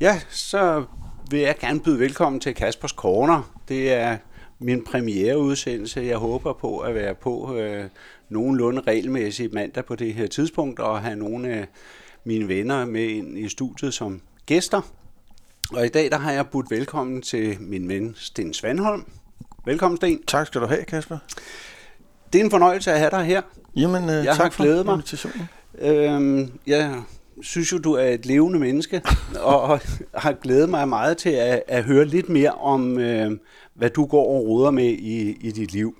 Ja, så vil jeg gerne byde velkommen til Kaspers Corner. Det er min premiereudsendelse. Jeg håber på at være på øh, nogenlunde regelmæssigt mandag på det her tidspunkt, og have nogle af mine venner med ind i studiet som gæster. Og i dag der har jeg budt velkommen til min ven Sten Svanholm. Velkommen, Sten. Tak skal du have, Kasper. Det er en fornøjelse at have dig her. Jamen, øh, jeg tak har glædet for mig. invitationen. Øhm, jeg synes jo, du er et levende menneske, og har glædet mig meget til at, at høre lidt mere om, øh, hvad du går og roder med i, i dit liv.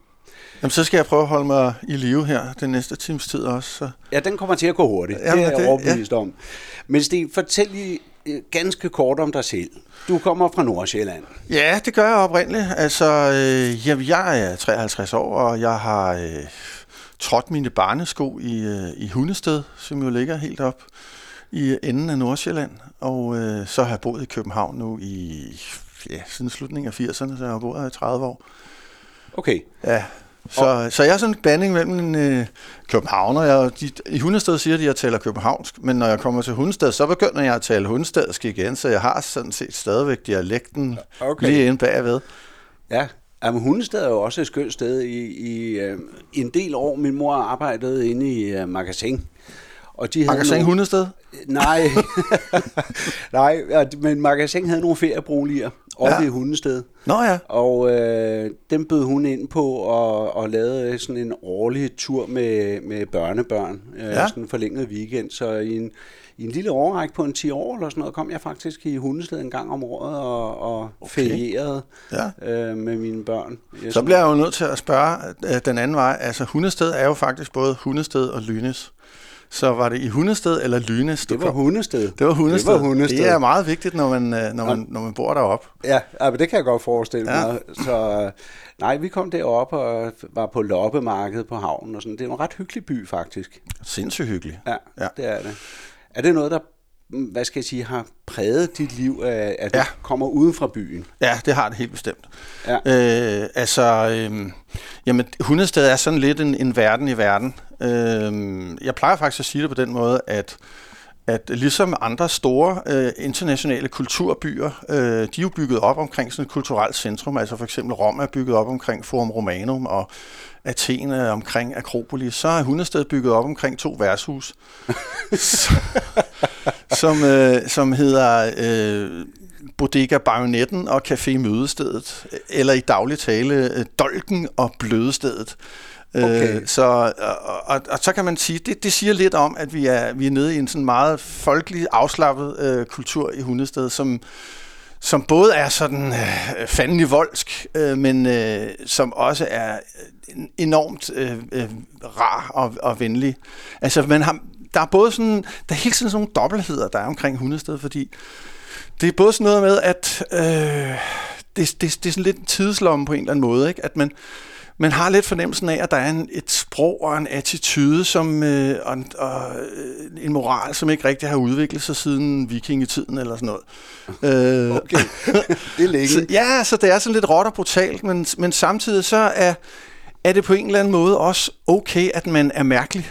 Jamen, så skal jeg prøve at holde mig i live her den næste times tid også. Så. Ja, den kommer til at gå hurtigt. Jamen, det er jeg det- overbevist om. Men Sten, fortæl lige øh, ganske kort om dig selv. Du kommer fra Nordsjælland. Ja, det gør jeg oprindeligt. Altså, øh, jamen, jeg er 53 år, og jeg har øh, trådt mine barnesko i, øh, i Hundested, som jo ligger helt op i enden af Nordsjælland. Og øh, så har jeg boet i København nu i ja, siden slutningen af 80'erne, så jeg har boet her i 30 år. Okay. Ja, så, så jeg er sådan en blanding mellem en øh, københavner. Jeg, de, I Hundested siger de, at jeg taler københavnsk, men når jeg kommer til Hundested, så begynder jeg at tale hundestedsk igen, så jeg har sådan set stadigvæk dialekten Okay. lige inde bagved. Ja, Jamen, Hundested er jo også et skønt sted i, i øh, en del år. Min mor arbejdede inde i øh, magasin. Og de havde Magasin nogle- Hundested? Nej, nej, men Magasin havde nogle ferieboliger oppe ja. I Hundested. Nå ja, Og øh, dem bød hun ind på og, og lavede sådan en årlig tur med, med børnebørn. Øh. Ja. Sådan en forlænget weekend. Så i en, i en lille overrække på en 10 år eller sådan noget, kom jeg faktisk i Hundested en gang om året og, og okay. ferierede Ja. øh, med mine børn. Jeg så bliver jeg jo nødt til at spørge øh, den anden vej. Altså Hundested er jo faktisk både Hundested og Lynes. Så var det i Hundested eller Lynes? det var? Hundested. det var Hundested. Det var Hundested. Det er meget vigtigt, når man, øh, når man, når man bor deroppe. Ja, men det kan jeg godt forestille ja. Mig. Så øh, nej, vi kom derop og var på loppemarkedet på havnen og sådan. Det er en ret hyggelig by faktisk. Sindssygt hyggeligt. Ja, ja. Det er det. Er det noget, der mm, hvad skal jeg sige, har præget dit liv, at at du Ja. kommer uden fra byen? Ja, det har det helt bestemt. Ja. Øh, altså, øh, jamen, Hundested er sådan lidt en, en verden i verden. Øh, jeg plejer faktisk at sige det på den måde, at at ligesom andre store øh, internationale kulturbyer, øh, de er jo bygget op omkring sådan et kulturelt centrum. Altså for eksempel Rom er bygget op omkring Forum Romanum, og Athen er omkring Akropolis. Så er Hundested bygget op omkring to værtshus, som, øh, som hedder øh, Bodega Bajonetten og Café Mødestedet, eller i daglig tale øh, Dolken og Blødestedet. Okay. Øh, så, og, og, og så kan man sige, det, det siger lidt om, at vi er, vi er nede i en sådan meget folkelig, afslappet øh, kultur i Hundested, som, som både er sådan øh, fandelig voldsk, øh, men øh, som også er enormt øh, øh, rar og, og venlig. Altså, man har, der er både sådan, der er hele tiden sådan nogle dobbeltheder, der er omkring Hundested, fordi det er både sådan noget med, at øh, det, det, det er sådan lidt en tidslomme på en eller anden måde, ikke? at man, man har lidt fornemmelsen af, at der er en, et sprog og en attitude som, øh, og, en, og øh, en moral, som ikke rigtig har udviklet sig siden vikingetiden eller sådan noget. Øh, Okay, det er længe. så, ja, så det er sådan lidt råt og brutalt, men, men samtidig så er, er det på en eller anden måde også okay, at man er mærkelig.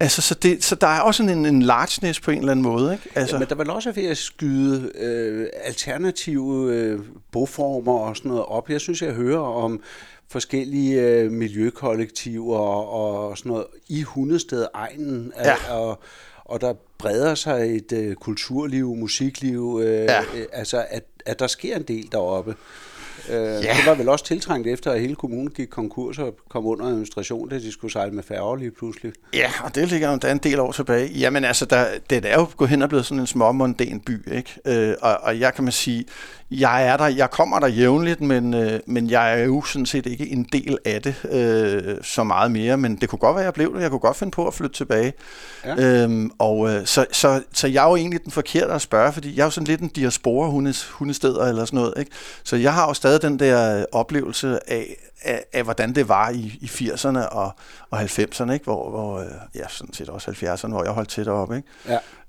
Altså, så, det, så der er også en, en largeness på en eller anden måde, ikke? Altså, Ja, men der er vel også ved at skyde øh, alternative øh, boformer og sådan noget op. Jeg synes, jeg hører om forskellige øh, miljøkollektiver og, og sådan noget i Hundested-egnen. Ja. Og, og der breder sig et øh, kulturliv, musikliv, øh, Ja. øh, altså at, at der sker en del deroppe. Øh, Ja. Det var vel også tiltrængt efter, at hele kommunen gik konkurs og kom under administration, da de skulle sejle med færger lige pludselig. Ja, og det ligger jo der en del år tilbage. Jamen altså, der, det er jo gået hen og blevet sådan en småmundän by, ikke? Øh, og, og jeg kan man sige, jeg er der, jeg kommer der jævnligt, men, øh, men jeg er jo sådan set ikke en del af det øh, så meget mere. Men det kunne godt være, jeg blev det. Jeg kunne godt finde på at flytte tilbage. Ja. Øhm, og øh, så, så, så jeg er jo egentlig den forkerte at spørge, fordi jeg er jo sådan lidt en diaspora hundes, hundesteder eller sådan noget. Ikke? Så jeg har jo stadig den der oplevelse af, af, af hvordan det var i, i 80'erne og, og 90'erne, ikke? hvor, hvor øh, ja, sådan set også 70'erne, hvor jeg holdt til deroppe. Ikke?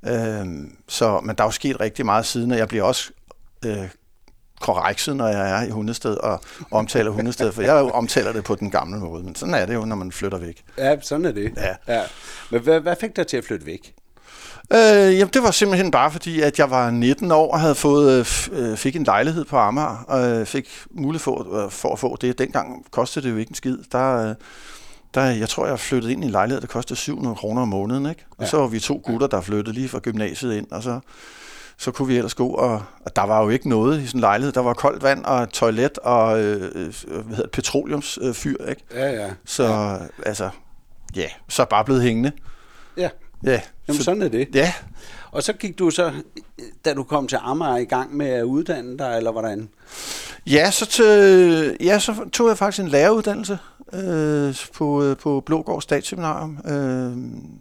Ja. Øhm, så, men der er jo sket rigtig meget siden, og jeg bliver også øh, korrekset, når jeg er i Hundested og omtaler Hundested, for jeg omtaler det på den gamle måde, men sådan er det jo, når man flytter væk. Ja, sådan er det. Ja. ja. Men hvad, hvad fik dig til at flytte væk? Øh, jamen, det var simpelthen bare fordi, at jeg var 19 år og havde fået, øh, fik en lejlighed på Amager, og øh, fik mulighed for, øh, for at få det. Dengang kostede det jo ikke en skid. Der, øh, der, jeg tror, jeg flyttede ind i en lejlighed, der kostede 700 kroner om måneden. Ikke? Og ja. så var vi to gutter, der flyttede lige fra gymnasiet ind, og så, så kunne vi ellers gå. Og, og der var jo ikke noget i sådan en lejlighed. Der var koldt vand og toilet og øh, hvad hedder petroleumsfyr. Ikke? Ja, ja. Så ja. altså, ja, så bare blevet hængende. Ja. Ja, Jamen, så, sådan er det. ja, Og så gik du så, da du kom til Amager, i gang med at uddanne dig, eller hvordan? Ja, så, til, ja, så tog jeg faktisk en læreruddannelse øh, på, øh, på Blågård Statsseminarium, øh,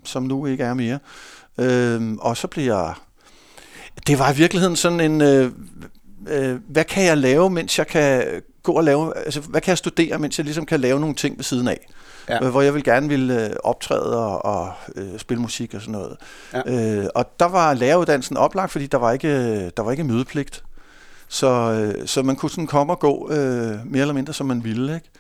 som nu ikke er mere. Øh, og så blev jeg... Det var i virkeligheden sådan en... Øh, øh, hvad kan jeg lave, mens jeg kan gå og lave... Altså, hvad kan jeg studere, mens jeg ligesom kan lave nogle ting ved siden af? Ja. Øh, hvor jeg vil gerne ville øh, optræde og, og øh, spille musik og sådan noget. Ja. Øh, og der var læreruddannelsen oplagt, fordi der var ikke, der var ikke mødepligt. Så, øh, så man kunne sådan komme og gå øh, mere eller mindre, som man ville. Ikke?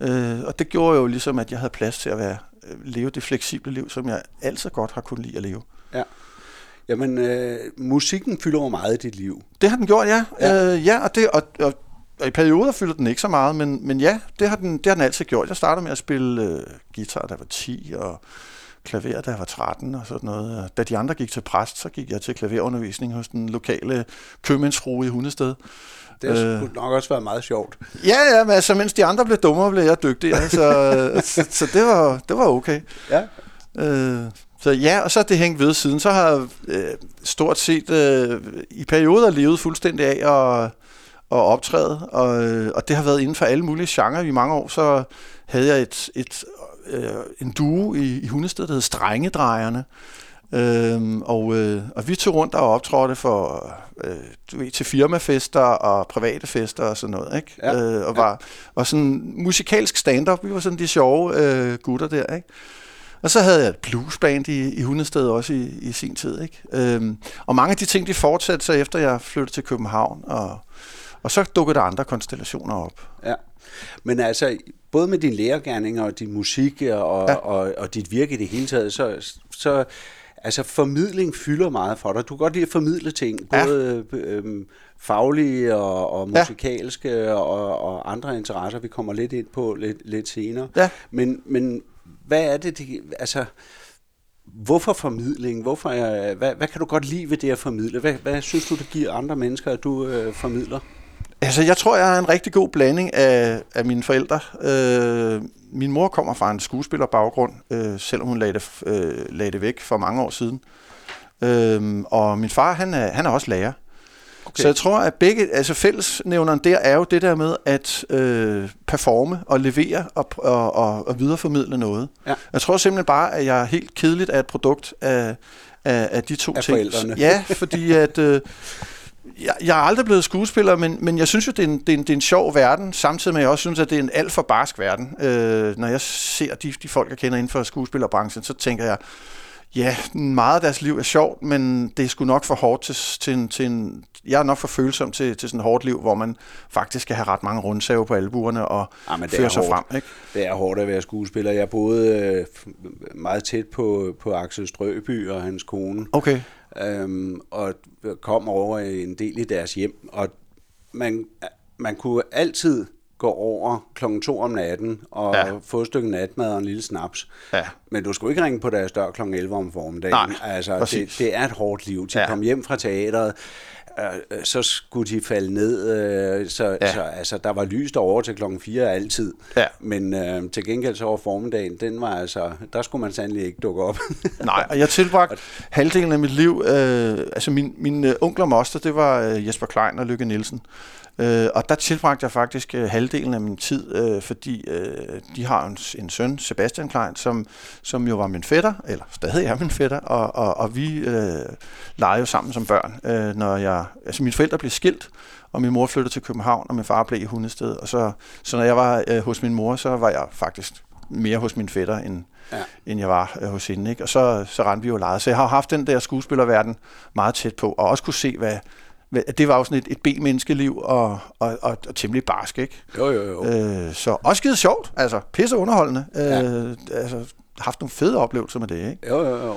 Ja. Øh, og det gjorde jo ligesom, at jeg havde plads til at være, øh, leve det fleksible liv, som jeg altid godt har kunnet lide at leve. Jamen, øh, musikken fylder jo meget i dit liv. Det har den gjort, ja. Ja. Øh, ja og, det, og, og, og i perioder fylder den ikke så meget, men, men ja, det har, den, det har den altid gjort. Jeg startede med at spille øh, guitar, da jeg var 10, og klaver, da jeg var 13 og sådan noget. Og Da de andre gik til præst, så gik jeg til klaverundervisning hos den lokale købmandsfrue i Hundested. Det har Øh. øh. nok også været meget sjovt. Ja, ja, men altså, mens de andre blev dummere, blev jeg dygtigere, så, så, så det, var, det var okay. Ja. Øh, så ja, og så er det hængt ved siden. Så har jeg øh, stort set øh, i perioder levet fuldstændig af at, at optræde, og, øh, og det har været inden for alle mulige genrer. I mange år så havde jeg et, et, øh, en duo i, i Hundested, der hed Strengedrejerne. Øhm, og, øh, og vi tog rundt og optrådte for øh, du ved, til firmafester og private fester og sådan noget, ikke? Ja, Øh, og var, var sådan musikalsk stand-up. Vi var sådan de sjove øh, gutter der, ikke? Og så havde jeg et bluesband i, i Hundested også i, i sin tid, ikke? Øhm, og mange af de ting, de fortsatte sig efter jeg flyttede til København, og, og så dukkede der andre konstellationer op. Ja. Men altså, både med din lærergærning og din musik og, Ja. ja. og, og dit virke i det hele taget, så, så altså formidling fylder meget for dig. Du kan godt lide at formidle ting, Ja. både øhm, faglige og, og Ja. musikalske og, og andre interesser, vi kommer lidt ind på lidt, lidt senere. Ja. Men, men hvad er det, de, altså, hvorfor formidling? Hvorfor, øh, hvad, hvad kan du godt lide ved det at formidle? Hvad, hvad synes du, det giver andre mennesker, at du øh, formidler? Altså, jeg tror, jeg har en rigtig god blanding af, af mine forældre. Øh, min mor kommer fra en skuespillerbaggrund, øh, selvom hun lagde det, øh, lagde det væk for mange år siden. Øh, og min far, han er, han er også lærer. Okay. Så jeg tror, at begge, altså fællesnævneren der er jo det der med at øh, performe og levere og, og, og, og videreformidle noget. Ja. Jeg tror simpelthen bare, at jeg er helt kedeligt af et produkt af, af, af de to Af ting. forældrene. Ja, fordi at... Øh, jeg, jeg er aldrig blevet skuespiller, men, men jeg synes jo, det er, en, det, er en, det er en sjov verden, samtidig med, at jeg også synes, at det er en alt for barsk verden. Øh, når jeg ser de, de folk, jeg kender inden for skuespillerbranchen, så tænker jeg, ja, meget af deres liv er sjovt, men det er sgu nok for hårdt til, til, en, til en... Jeg er nok for følsom til, til sådan et hårdt liv, hvor man faktisk skal have ret mange rundsave på albuerne og Ah, men det føre sig hårdt. frem. Ikke? Det er hårdt at være skuespiller. Jeg boede øh, meget tæt på, på Axel Strøby og hans kone, Okay. øhm, og kom over en del i deres hjem. Og man, man kunne altid gå over klokken to om natten og Ja. få et stykke natmad og en lille snaps. Ja. Men du skulle ikke ringe på deres dør klokken 11 om formiddagen. Nej, altså, det, præcis. det er et hårdt liv. De Ja. ja. kom hjem fra teateret, øh, øh, så skulle de falde ned. Øh, så, Ja. så altså, der var lys over til klokken 4 altid. Ja. Men øh, til gengæld så over formiddagen, den var altså, der skulle man sandelig ikke dukke op. Nej, og jeg tilbragte halvdelen af mit liv, øh, altså min, min øh, onkel og moster, det var øh, Jesper Klein og Lykke Nielsen. Øh, og der tilbragte jeg faktisk øh, halvdelen af min tid, øh, fordi øh, de har en, en søn, Sebastian Klein, som, som jo var min fætter, eller stadig er min fætter, og, og, og vi øh, legede jo sammen som børn. Øh, når jeg, altså mine forældre blev skilt, og min mor flyttede til København, og min far blev i Hundested. Og så, så når jeg var øh, hos min mor, så var jeg faktisk mere hos min fætter, end, Ja. end jeg var øh, hos hende. Ikke? Og så, så rendte vi jo lejet. Så jeg har haft den der skuespillerverden meget tæt på, og også kunne se, hvad det var jo sådan et, et B-menneskeliv, og, og, og, og temmelig barsk, ikke? jo, jo, jo. Øh, så også skide sjovt, altså pisse underholdende. Ja. Øh, altså, haft nogle fede oplevelser med det, ikke? Jo, jo, jo.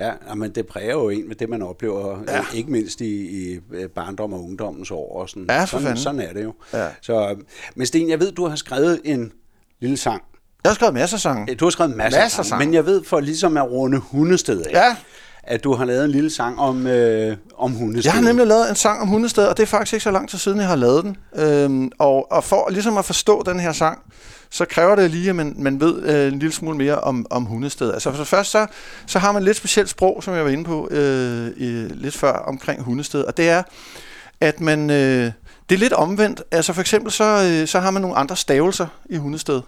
Ja, men det præger jo en med det, man oplever, ja. ikke mindst i, i barndom og ungdommens år. Og sådan. Ja, for sådan, fanden. sådan er det jo. Ja. Så, men Sten, jeg ved, du har skrevet en lille sang. Jeg har skrevet masser af sange. Du har skrevet masser, Masser af sange. sange, men jeg ved for ligesom at runde hundested af, Ja at du har lavet en lille sang om, øh, om hundested. Jeg har nemlig lavet en sang om hundested, og det er faktisk ikke så lang tid siden, jeg har lavet den. Øhm, og, og for ligesom at forstå den her sang, så kræver det lige, at man, man ved øh, en lille smule mere om, om hundested. Altså for først så, så har man et lidt specielt sprog, som jeg var inde på øh, i, lidt før, omkring hundested. Og det er, at man... Øh, det er lidt omvendt. Altså for eksempel, så, øh, så har man nogle andre stavelser i hundested.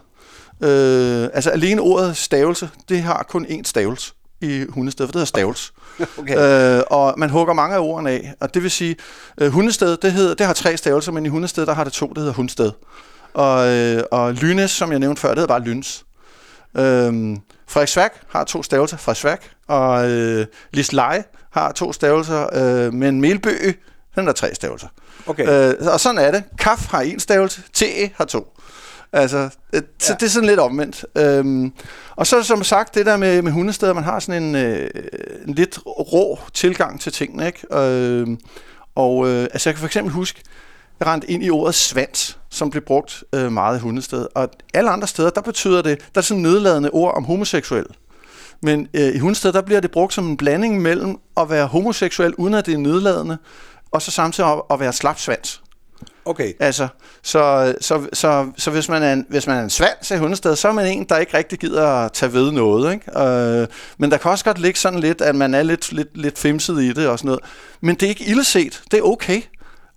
Øh, altså alene ordet stavelse, det har kun én stavelse i hundested, for det hedder stavels. Okay. Øh, og man hugger mange af ordene af. Og det vil sige, øh, hundested, det, hedder, det har tre stavelser, men i hundested, der har det to, det hedder hundsted. Og, øh, og Lynes, som jeg nævnte før, det hedder bare Lyns. Øhm, Frederiksværk har to stavelser, Frederiksværk. Og øh, Lisleje har to stavelser, øh, men Melbø, den har tre stavelser. Okay. Øh, og sådan er det. Kaf har en stavelse, TE har to. Altså, øh, så Ja. det er sådan lidt omvendt. Øhm, og så som sagt, det der med, med hundesteder, man har sådan en, øh, en lidt rå tilgang til tingene, ikke? Øh, og øh, altså, jeg kan for eksempel huske, jeg rendte ind i ordet svans, som blev brugt øh, meget i hundested. Og alle andre steder, der betyder det, der er sådan nedladende ord om homoseksuel. Men øh, i hundested, der bliver det brugt som en blanding mellem at være homoseksuel, uden at det er nedladende, og så samtidig at, at være slapsvans. Okay. Altså, så, så, så, så hvis, man er en, hvis man er en svans i hundested, så er man en, der ikke rigtig gider at tage ved noget. Ikke? Øh, men der kan også godt ligge sådan lidt, at man er lidt, lidt, lidt femset i det og sådan noget. Men det er ikke ildeset. Det er okay.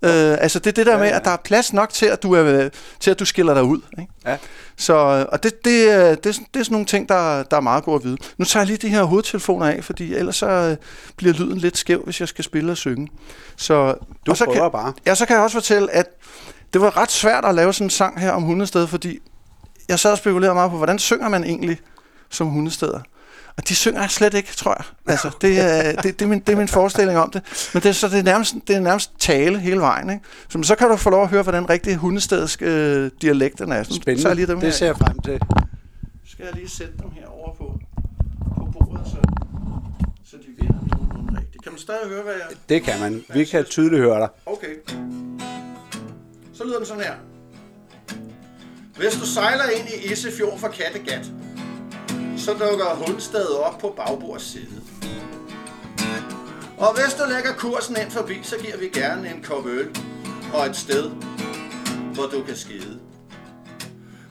Øh, altså det er det der med, at der er plads nok til, at du, er, til, at du skiller dig ud. Ikke? Ja. Så, og det, det, er- det, er det er sådan nogle ting, der, der er meget gode at vide. Nu tager jeg lige de her hovedtelefoner af, fordi ellers så øh, bliver lyden lidt skæv, hvis jeg skal spille og synge. Så, Du og så kan, bare. Ja, så kan jeg også fortælle, at det var ret svært at lave sådan en sang her om hundested, fordi jeg sad og spekulerede meget på, hvordan synger man egentlig som hundesteder? Og de synger slet ikke, tror jeg. Altså, det, er, det, det, er min, det er min forestilling om det. Men det, er, så det, er nærmest, det er nærmest tale hele vejen. Ikke? Så, så kan du få lov at høre, hvordan rigtig hundestedsk øh, dialekten er. Så Spændende. Så jeg lige dem det her. ser jeg frem til. skal jeg lige sætte dem her over på, på bordet, så, så de vinder nogenlunde rigtigt. Kan man stadig høre, hvad jeg... Det kan man. Vi kan tydeligt høre dig. Okay. Så lyder den sådan her. Hvis du sejler ind i Isefjord fra Kattegat, så dukker hundstedet op på bagbords side. Og hvis du lægger kursen ind forbi, så giver vi gerne en kop øl og et sted, hvor du kan skide.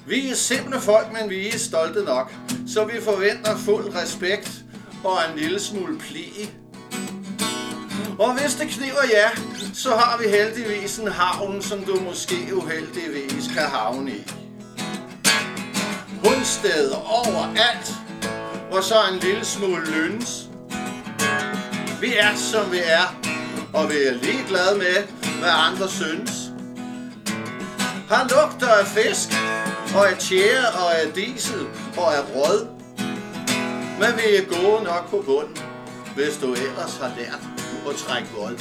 Vi er simple folk, men vi er stolte nok, så vi forventer fuld respekt og en lille smule pli. Og hvis det kniver ja, så har vi heldigvis en havn, som du måske uheldigvis kan havne i. Hundsteder overalt, og så en lille smule lyns. Vi er som vi er, og vi er ligeglade med, hvad andre synes. Han lugter af fisk, og af tjære, og af diesel, og af brød. Men vi er gode nok på bunden, hvis du ellers har lært at trække vold.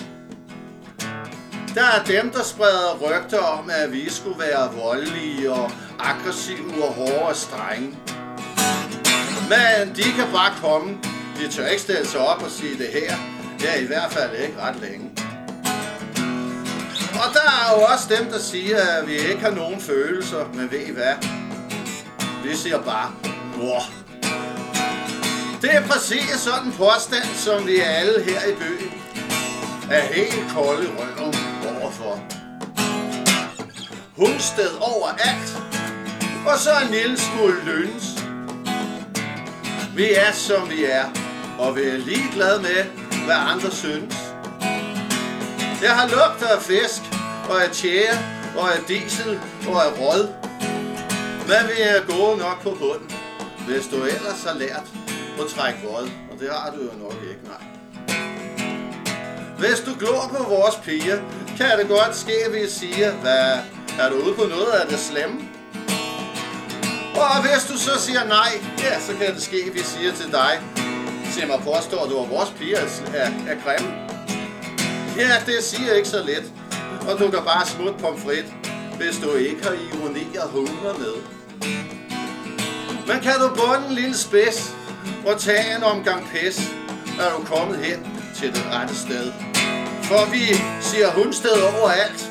Der er dem, der spreder rygter om, at vi skulle være voldelige og aggressive og hårde strenge. Men de kan bare komme. De tør ikke stille sig op og sige det her. Ja, i hvert fald ikke ret længe. Og der er jo også dem, der siger, at vi ikke har nogen følelser. Men ved I hvad? Vi siger bare, mor. Det er præcis sådan en påstand, som vi alle her i byen er helt kolde i røven overfor. Hundsted overalt, og så en lille smule løns. Vi er som vi er, og vi er ligeglade med, hvad andre synes. Jeg har lugter af fisk, og af tjære, og af diesel, og af råd. Hvad vi er gode nok på bunden, hvis du ellers har lært at trække råd? Og det har du jo nok ikke, nej. Hvis du glor på vores piger, kan det godt ske, at vi siger, hvad, er du ude på noget af det slemme? Og hvis du så siger nej, ja, så kan det ske, at vi siger til dig, se mig påstår du, at vores piger er, er grimme. Ja, det siger ikke så let. Og du kan bare smutte pomfrit, hvis du ikke har ironi og humor med. Men kan du bunde en lille spids og tage en omgang pis, er du kommet hen til det rette sted. For vi siger hundsted overalt,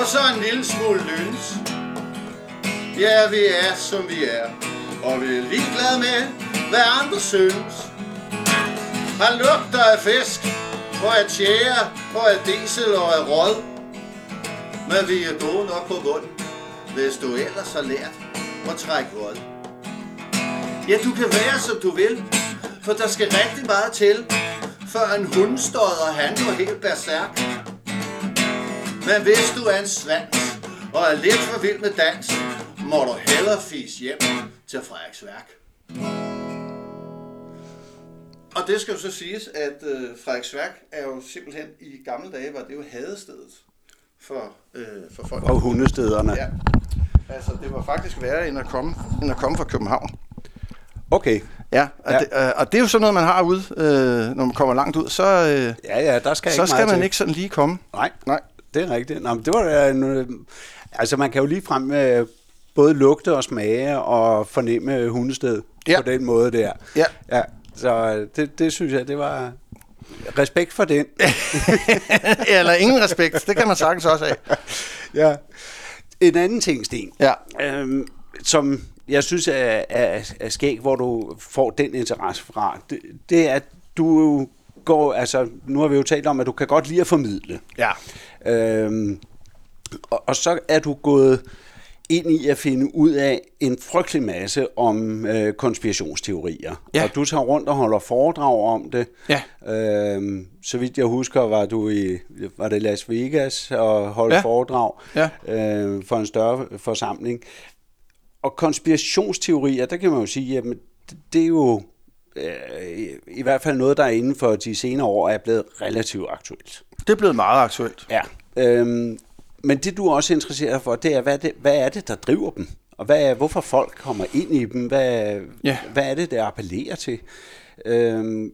og så en lille smule lyns. Ja, vi er som vi er, og vi er ligeglade med, hvad andre synes. Han lugter af fisk, og af tjære, og af diesel og af råd. Men vi er gode nok på bunden, hvis du ellers har lært at trække råd. Ja, du kan være som du vil, for der skal rigtig meget til, før en hundstodder han går helt berserk. Men hvis du er en svans og er lidt for vild med dans, må du hellere fise hjem til Frederiksværk. Og det skal jo så siges, at øh, Frederiksværk er jo simpelthen i gamle dage, var det jo hadestedet for, øh, for folk. Og hundestederne. Ja. Altså, det var faktisk værre end at komme, end at komme fra København. Okay. Ja, og, Ja. Det, øh, og det er jo sådan noget, man har ude, øh, når man kommer langt ud. Så, øh, Ja, ja, der skal så ikke skal man til. ikke sådan lige komme. Nej, Nej. det er rigtigt. Nå, men det var da en, øh, altså man kan jo lige frem med både lugte og smage og fornemme hundested Ja. på den måde der. Ja. ja så det, det synes jeg, det var respekt for den. Eller ingen respekt. Det kan man sagtens også have. ja. En anden ting, Sten, Ja. øhm, som jeg synes er, er, er skæg, hvor du får den interesse fra, det, det er, at du går, altså nu har vi jo talt om, at du kan godt lide at formidle. Ja. Øhm, og, og så er du gået ind i at finde ud af en frygtelig masse om øh, konspirationsteorier. Ja. Og du tager rundt og holder foredrag om det. Ja. Øhm, så vidt jeg husker, var du i var det Las Vegas og holdt Ja. foredrag Ja. øh, for en større forsamling. Og konspirationsteorier, der kan man jo sige, jamen, det, er jo øh, i, i hvert fald noget, der inden for de senere år er blevet relativt aktuelt. Det er blevet meget aktuelt. Ja. Øhm, men det du er også interesseret for, det er, hvad er det, hvad er det der driver dem? Og hvad er, hvorfor folk kommer ind i dem? Hvad, Ja. hvad er det, der appellerer til? Øhm,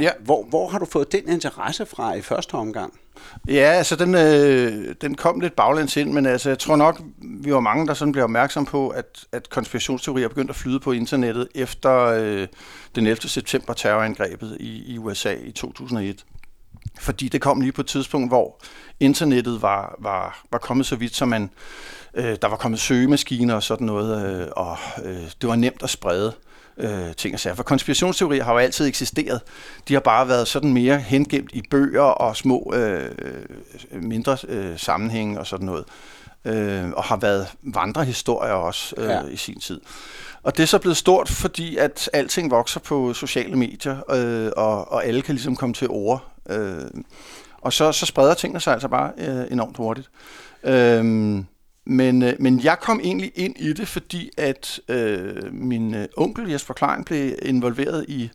Ja. hvor, hvor har du fået den interesse fra i første omgang? Ja, altså den, øh, den kom lidt baglæns ind, men altså, jeg tror nok, vi var mange, der sådan blev opmærksom på, at, at konspirationsteorier begyndte at flyde på internettet efter øh, den 11. september terrorangrebet i, i USA i 2001. Fordi det kom lige på et tidspunkt, hvor internettet var, var, var kommet så vidt, så man, øh, der var kommet søgemaskiner og sådan noget, øh, og øh, det var nemt at sprede øh, ting og sager. For konspirationsteorier har jo altid eksisteret. De har bare været sådan mere hengemt i bøger og små øh, mindre øh, sammenhænge og sådan noget. Øh, og har været vandrehistorier også øh. Ja. i sin tid. Og det er så blevet stort, fordi at alting vokser på sociale medier, øh, og, og alle kan ligesom komme til ord. Øh, og så, så spreder tingene sig altså bare øh, enormt hurtigt. Øhm, men, øh, men jeg kom egentlig ind i det, fordi at øh, min øh, onkel Jesper Klein blev involveret i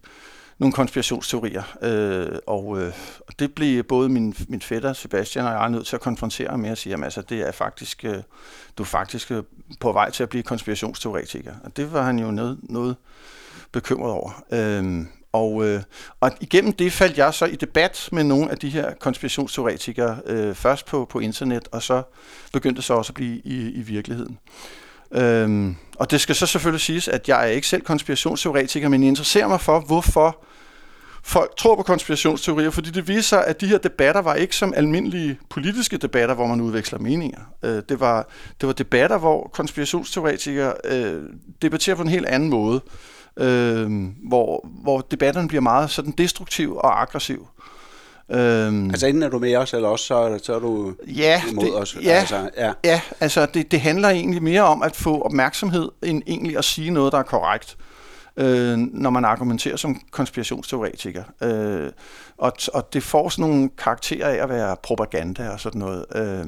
nogle konspirationsteorier, øh, og, øh, og det blev både min, min fætter Sebastian og jeg nødt til at konfrontere ham med at sige, at altså, det er faktisk, øh, du er faktisk øh, på vej til at blive konspirationsteoretiker. Og det var han jo noget, noget bekymret over. Øh, og, øh, og igennem det faldt jeg så i debat med nogle af de her konspirationsteoretikere, øh, først på, på internet, og så begyndte det så også at blive i, i virkeligheden. Øhm, og det skal så selvfølgelig siges, at jeg er ikke selv konspirationsteoretiker, men jeg interesserer mig for, hvorfor folk tror på konspirationsteorier, fordi det viser sig, at de her debatter var ikke som almindelige politiske debatter, hvor man udveksler meninger. Øh, det, var, det var debatter, hvor konspirationsteoretikere øh, debatterer på en helt anden måde, øh, hvor, hvor debatterne bliver meget sådan destruktiv og aggressiv. Øhm, Altså enten er du med os, eller også så, så er du ja, imod det, os. ja, Altså, ja. Ja, altså det, det handler egentlig mere om at få opmærksomhed, end egentlig at sige noget, der er korrekt, øh, når man argumenterer som konspirationsteoretiker. Øh, og, og det får sådan nogle karakterer af at være propaganda og sådan noget. Øh,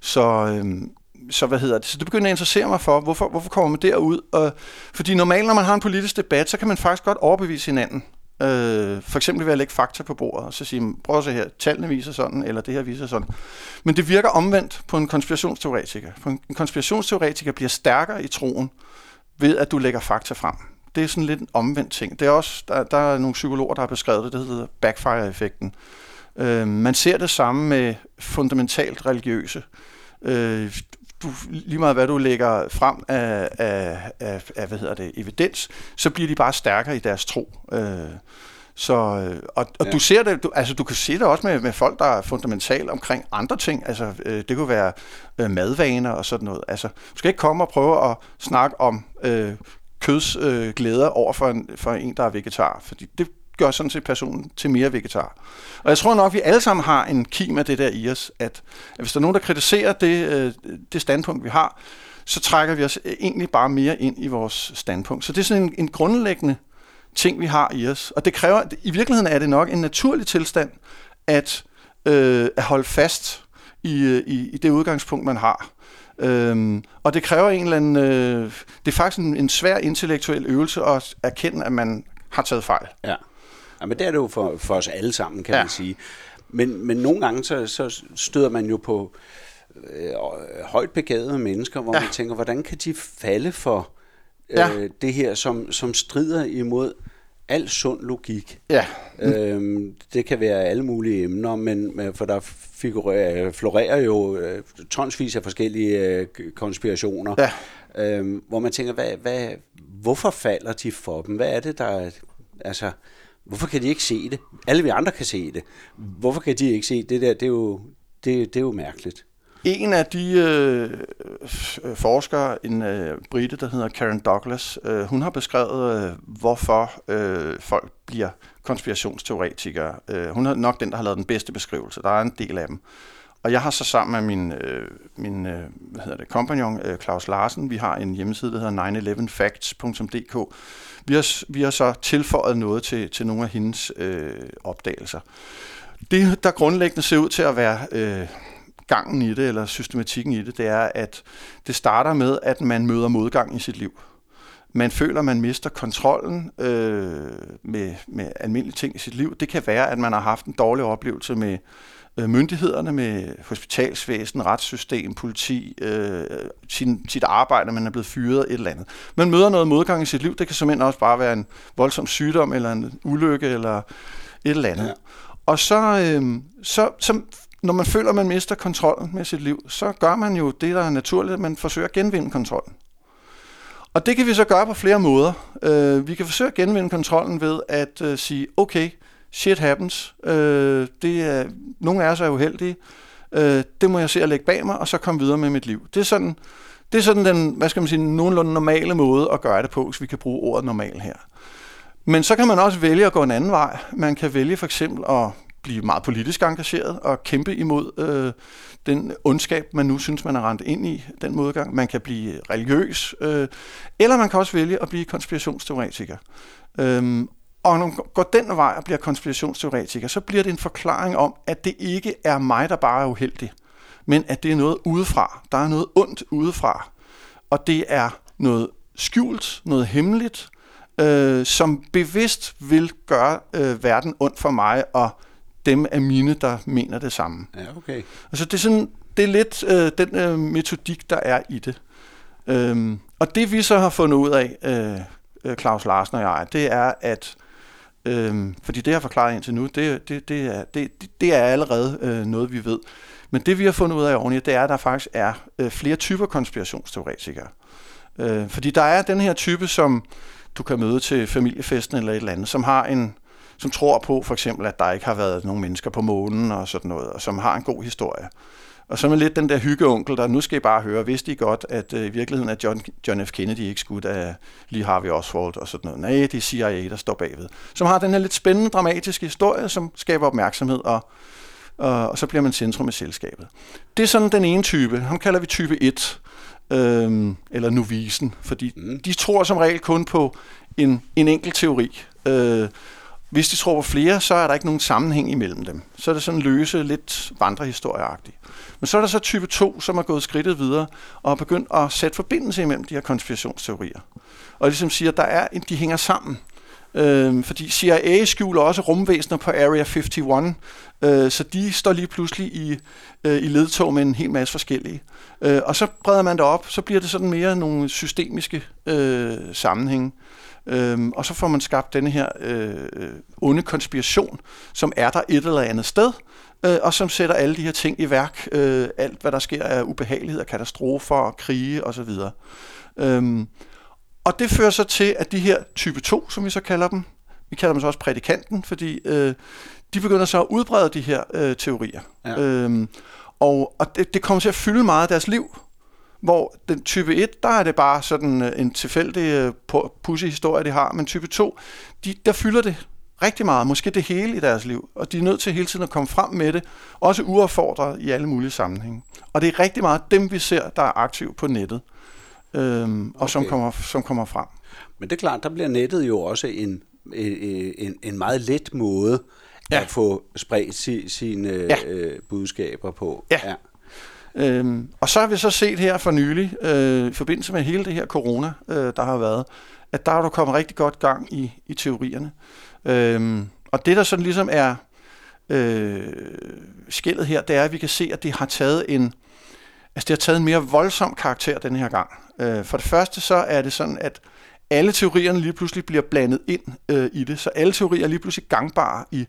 så, øh, så hvad hedder det? Så det begynder at interessere mig for, hvorfor, hvorfor kommer man derud? Og, fordi normalt, når man har en politisk debat, så kan man faktisk godt overbevise hinanden. Øh, for eksempel ved at lægge fakta på bordet, og så sige, prøv at se her, tallene viser sådan, eller det her viser sådan. Men det virker omvendt på en konspirationsteoretiker. For en konspirationsteoretiker bliver stærkere i troen, ved at du lægger fakta frem. Det er sådan lidt en omvendt ting. Det er også, der, der er nogle psykologer, der har beskrevet det, det hedder backfire-effekten. Øh, man ser det samme med fundamentalt religiøse. Øh, du, lige meget hvad du lægger frem af, af, af, af hvad hedder det, evidens, så bliver de bare stærkere i deres tro. Øh, Så, øh, og og Ja. du ser det, du, altså du kan se det også med, med folk, der er fundamentalt omkring andre ting. Altså øh, det kunne være øh, madvaner og sådan noget. Altså du skal ikke komme og prøve at snakke om øh, køds øh, over for en, for en, der er vegetar, fordi det gør sådan set personen til mere vegetar. Og jeg tror nok, vi alle sammen har en kim af det der i os, at, at hvis der er nogen, der kritiserer det, øh, det standpunkt, vi har, så trækker vi os egentlig bare mere ind i vores standpunkt. Så det er sådan en, en grundlæggende ting, vi har i os. Og det kræver, i virkeligheden er det nok en naturlig tilstand, at, øh, at holde fast i, øh, i, i det udgangspunkt, man har. Øhm, og det kræver en eller anden, øh, det er faktisk en, en svær intellektuel øvelse at erkende, at man har taget fejl. Ja ja men det er det jo for, for os alle sammen, kan Ja. man sige. Men, men nogle gange så, så støder man jo på øh, højt begavede mennesker, hvor Ja. man tænker, hvordan kan de falde for øh, Ja. det her, som, som strider imod al sund logik. Ja, Øhm, det kan være alle mulige emner, men for der figurerer, florerer jo øh, tonsvis af forskellige øh, konspirationer, Ja. øhm, hvor man tænker, hvad, hvad, hvorfor falder de for dem? Hvad er det, der er, altså, hvorfor kan de ikke se det? Alle vi andre kan se det. Hvorfor kan de ikke se det der? Det er jo, det, det er jo mærkeligt. En af de øh, forskere, en øh, brite, der hedder Karen Douglas, øh, hun har beskrevet, øh, hvorfor øh, folk bliver konspirationsteoretikere. Øh, hun er nok den, der har lavet den bedste beskrivelse. Der er en del af dem. Og jeg har så sammen med min, øh, min øh, hvad hedder det, kompagnon øh, Claus Larsen, vi har en hjemmeside, der hedder 911facts.dk. Vi har, vi har så tilføjet noget til, til nogle af hendes øh, opdagelser. Det, der grundlæggende ser ud til at være øh, gangen i det, eller systematikken i det, det er, at det starter med, at man møder modgang i sit liv. Man føler, man mister kontrollen øh, med, med almindelige ting i sit liv. Det kan være, at man har haft en dårlig oplevelse med øh, myndighederne, med hospitalsvæsen, retssystem, politi, øh, sin, sit arbejde, man er blevet fyret, et eller andet. Man møder noget modgang i sit liv. Det kan simpelthen også bare være en voldsom sygdom, eller en ulykke, eller et eller andet. Ja. Ja. Og så, øh, så, så, når man føler, at man mister kontrollen med sit liv, så gør man jo det, der er naturligt, at man forsøger at genvinde kontrollen. Og det kan vi så gøre på flere måder. Øh, vi kan forsøge at genvinde kontrollen ved at øh, sige, okay, shit happens. Øh, det er, nogle af os er uheldige. Øh, det må jeg se at lægge bag mig, og så komme videre med mit liv. Det er sådan, det er sådan den, hvad skal man sige, nogenlunde normale måde at gøre det på, hvis vi kan bruge ordet normal her. Men så kan man også vælge at gå en anden vej. Man kan vælge for eksempel at blive meget politisk engageret og kæmpe imod øh, den ondskab, man nu synes, man er rent ind i, den modgang. Man kan blive religiøs, øh, eller man kan også vælge at blive konspirationsteoretiker. Øhm, og når man går den vej og bliver konspirationsteoretiker, så bliver det en forklaring om, at det ikke er mig, der bare er uheldig, men at det er noget udefra. Der er noget ondt udefra. Og det er noget skjult, noget hemmeligt, øh, som bevidst vil gøre øh, verden ondt for mig, og dem af mine, der mener det samme. Ja, okay. Altså det er, sådan, det er lidt øh, den øh, metodik, der er i det. Øhm, og det vi så har fundet ud af, øh, øh, Claus Larsen og jeg, det er, at øh, fordi det jeg forklarer forklaret indtil nu, det, det, det, er, det, det er allerede øh, noget, vi ved. Men det vi har fundet ud af oveni, det er, at der faktisk er øh, flere typer konspirationsteoretikere. Øh, fordi der er den her type, som du kan møde til familiefesten eller et eller andet, som har en som tror på for eksempel, at der ikke har været nogen mennesker på månen og sådan noget, og som har en god historie. Og så er lidt den der hyggeonkel, der nu skal I bare høre, vidste I godt, at øh, i virkeligheden er John, John F. Kennedy ikke skudt af Lee Harvey Oswald og sådan noget. Nej, det er CIA, der står bagved. Som har den her lidt spændende, dramatiske historie, som skaber opmærksomhed, og, og, og så bliver man centrum i selskabet. Det er sådan den ene type. Ham kalder vi type 1, øhm, eller novisen, fordi mm. de tror som regel kun på en, en enkelt teori. Øh, hvis de tror på flere, så er der ikke nogen sammenhæng imellem dem. Så er det sådan løse, lidt vandrehistorieagtigt. Men så er der så type 2, som er gået skridtet videre og har begyndt at sætte forbindelse imellem de her konspirationsteorier. Og ligesom siger, der er, en- de hænger sammen. Øh, fordi CIA skjuler også rumvæsener på Area 51, øh, så de står lige pludselig i, øh, i ledtog med en hel masse forskellige. Øh, og så breder man det op, så bliver det sådan mere nogle systemiske øh, sammenhænge. Øhm, og så får man skabt denne her øh, øh onde konspiration, som er der et eller andet sted, øh, og som sætter alle de her ting i værk. Øh, alt, hvad der sker af ubehageligheder, katastrofer, krige osv. Øhm, og det fører så til, at de her type 2, som vi så kalder dem, Vi kalder dem så også prædikanten, fordi øh, de begynder så at udbrede de her øh, teorier. Ja. Øhm, og og det, det kommer til at fylde meget af deres liv. Hvor den type 1, der er det bare sådan øh, en tilfældig øh, pussy historie, de har, men type 2, de, der fylder det rigtig meget, måske det hele i deres liv, og de er nødt til hele tiden at komme frem med det, også uaffordret i alle mulige sammenhænge. Og det er rigtig meget dem, vi ser, der er aktive på nettet, øhm, og okay. som, kommer, som kommer frem. Men det er klart, der bliver nettet jo også en, en, en meget let måde ja. at få spredt si, sine ja. øh, budskaber på. Ja. ja. Øhm, og så har vi så set her for nylig, øh, i forbindelse med hele det her corona, øh, der har været, at der er der kommet rigtig godt gang i, i teorierne. Øhm, og det, der sådan ligesom er øh, skillet her, det er, at vi kan se, at det har taget en, altså det har taget en mere voldsom karakter den her gang. Øh, for det første så er det sådan, at alle teorierne lige pludselig bliver blandet ind øh, i det, så alle teorier er lige pludselig gangbare i,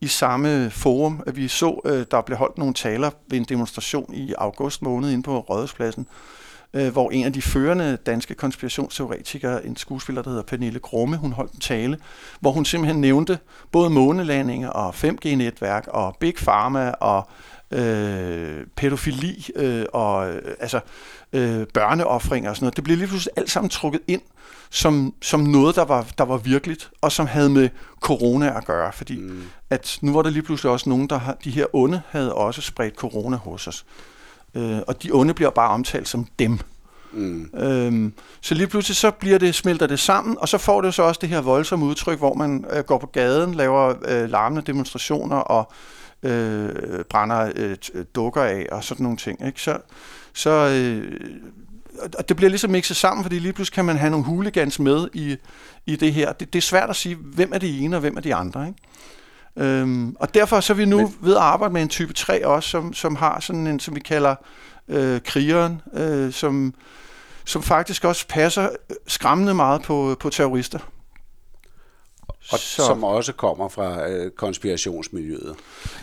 i samme forum. Vi så, øh, der blev holdt nogle taler ved en demonstration i august måned inde på Rådhuspladsen, øh, hvor en af de førende danske konspirationsteoretikere, en skuespiller, der hedder Pernille Grumme, hun holdt en tale, hvor hun simpelthen nævnte både månelandinger og 5G-netværk og Big Pharma og øh, pædofili øh, og øh, altså øh, børneoffringer og sådan noget. Det blev lige pludselig alt sammen trukket ind som, som noget, der var, der var virkeligt, og som havde med corona at gøre. Fordi mm. at nu var der lige pludselig også nogen, der har, de her onde havde også spredt corona hos os. Øh, og de onde bliver bare omtalt som dem. Mm. Øhm, så lige pludselig så bliver det, smelter det sammen, og så får det så også det her voldsomme udtryk, hvor man øh, går på gaden, laver øh, larmende demonstrationer og øh, brænder øh, dukker af og sådan nogle ting. Ikke? Så, så øh, og det bliver ligesom mixet sammen, fordi lige pludselig kan man have nogle hooligans med i, i det her. Det, det er svært at sige, hvem er det ene og hvem er de andre. Ikke? Øhm, og derfor så er vi nu Men... ved at arbejde med en type 3 også, som, som har sådan en, som vi kalder øh, krigeren, øh, som, som faktisk også passer skræmmende meget på, på terrorister. Og så. som også kommer fra øh, konspirationsmiljøet.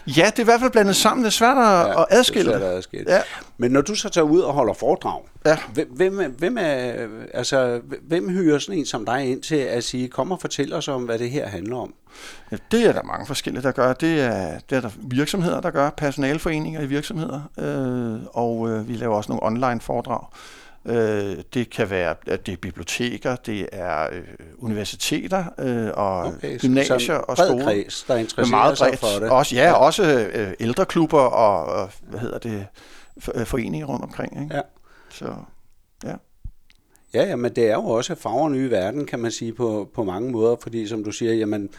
Ja, det er i hvert fald blandet sammen. Det er svært at, ja, at adskille det. Er svært at Ja. Men når du så tager ud og holder foredrag, ja. hvem, hvem, er, altså, hvem hyrer sådan en som dig ind til at sige, kom og fortæl os om, hvad det her handler om? Ja, det er der mange forskellige, der gør. Det er, det er der virksomheder, der gør. Personalforeninger i virksomheder. Øh, og øh, vi laver også nogle online foredrag. Øh, det kan være at det er biblioteker, det er øh, universiteter øh, og okay, gymnasier og skoler. Kreds, der interesserer meget sig for det. Også, ja, ja. også øh, ældreklubber og, og hvad hedder det, øh, foreninger rundt omkring. Ikke? Ja. Så, ja. Ja, ja, men det er jo også farver nye verden, kan man sige, på, på mange måder, fordi som du siger, jamen,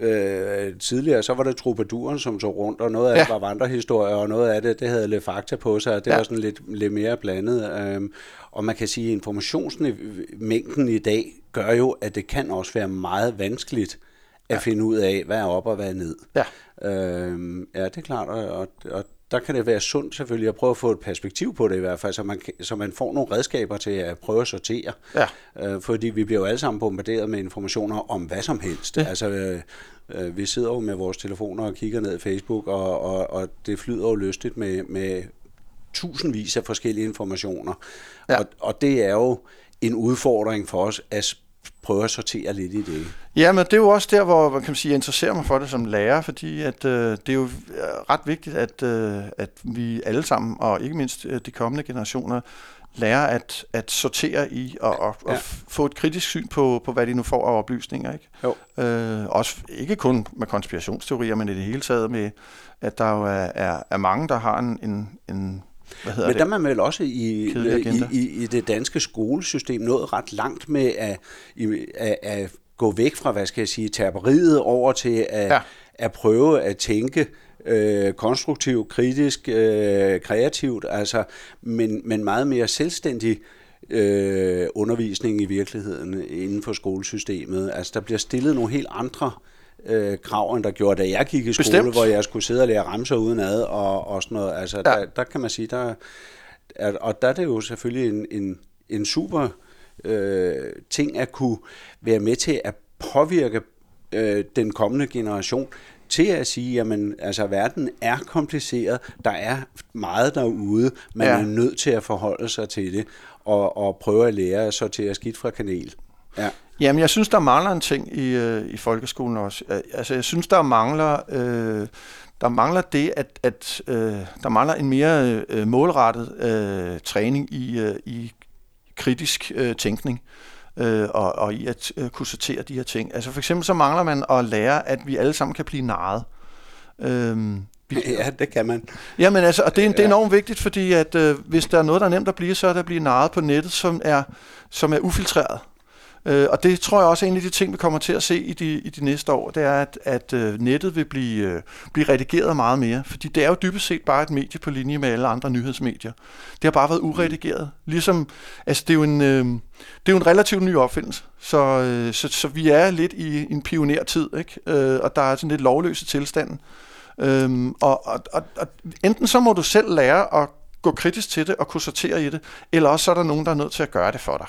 Øh, tidligere, så var det troubaduren, som tog rundt, og noget af ja. det var vandrehistorier, og noget af det, det havde lidt fakta på sig, og det ja. var sådan lidt, lidt mere blandet. Øh, og man kan sige, at informationsmængden i dag gør jo, at det kan også være meget vanskeligt at ja. finde ud af, hvad er op og hvad er ned. Ja, øh, ja det er klart, og, og, og der kan det være sundt selvfølgelig at prøve at få et perspektiv på det i hvert fald, så man, så man får nogle redskaber til at prøve at sortere. Ja. Øh, fordi vi bliver jo alle sammen bombarderet med informationer om hvad som helst. Ja. Altså, øh, øh, vi sidder jo med vores telefoner og kigger ned i Facebook, og, og, og det flyder jo lystigt med, med tusindvis af forskellige informationer. Ja. Og, og det er jo en udfordring for os at prøve at sortere lidt i det. Ja, men det er jo også der, hvor man kan sige, jeg interesserer mig for det som lærer, fordi at, øh, det er jo øh, ret vigtigt, at, øh, at vi alle sammen, og ikke mindst øh, de kommende generationer, lærer at, at sortere i og, og, ja. og få et kritisk syn på, på, hvad de nu får af oplysninger. Ikke? Jo. Øh, også ikke kun med konspirationsteorier, men i det hele taget med, at der jo er, er, er mange, der har en, en, en hvad hedder Men der er man vel også i, i, i, i det danske skolesystem nået ret langt med at, at, at gå væk fra, hvad skal jeg sige, taberiet over til at, ja. at prøve at tænke øh, konstruktivt, kritisk, øh, kreativt, altså, men, men meget mere selvstændig øh, undervisning i virkeligheden inden for skolesystemet. Altså, der bliver stillet nogle helt andre øh, krav, end der gjorde, da jeg gik i skole, Bestemt. hvor jeg skulle sidde og lære ramser uden ad og, og sådan noget. Altså, ja. der, der kan man sige, der, er, og der er det jo selvfølgelig en, en, en super øh, ting at kunne være med til at påvirke øh, den kommende generation til at sige, jamen, altså verden er kompliceret, der er meget derude, man ja. er nødt til at forholde sig til det, og, og prøve at lære så til at skidt fra kanel. Ja. Jamen, jeg synes, der mangler en ting i, øh, i folkeskolen også. Altså, jeg synes, der mangler, øh, der mangler det, at, at øh, der mangler en mere øh, målrettet øh, træning i, øh, i kritisk øh, tænkning øh, og, og i at øh, kunne sortere de her ting. Altså for eksempel så mangler man at lære, at vi alle sammen kan blive narret. Øhm, ja, det kan man. Jamen altså, og det er, det er enormt vigtigt, fordi at øh, hvis der er noget, der er nemt at blive, så er det at blive narret på nettet, som er, som er ufiltreret. Øh, og det tror jeg også er en af de ting, vi kommer til at se i de, i de næste år, det er, at, at øh, nettet vil blive, øh, blive redigeret meget mere. Fordi det er jo dybest set bare et medie på linje med alle andre nyhedsmedier. Det har bare været uredigeret. Ligesom, altså det er jo en, øh, det er jo en relativt ny opfindelse. Så, øh, så, så vi er lidt i en pionertid, ikke? Øh, og der er sådan lidt lovløse tilstanden. Øhm, og, og, og, og enten så må du selv lære at gå kritisk til det og kunne sortere i det, eller også så er der nogen, der er nødt til at gøre det for dig.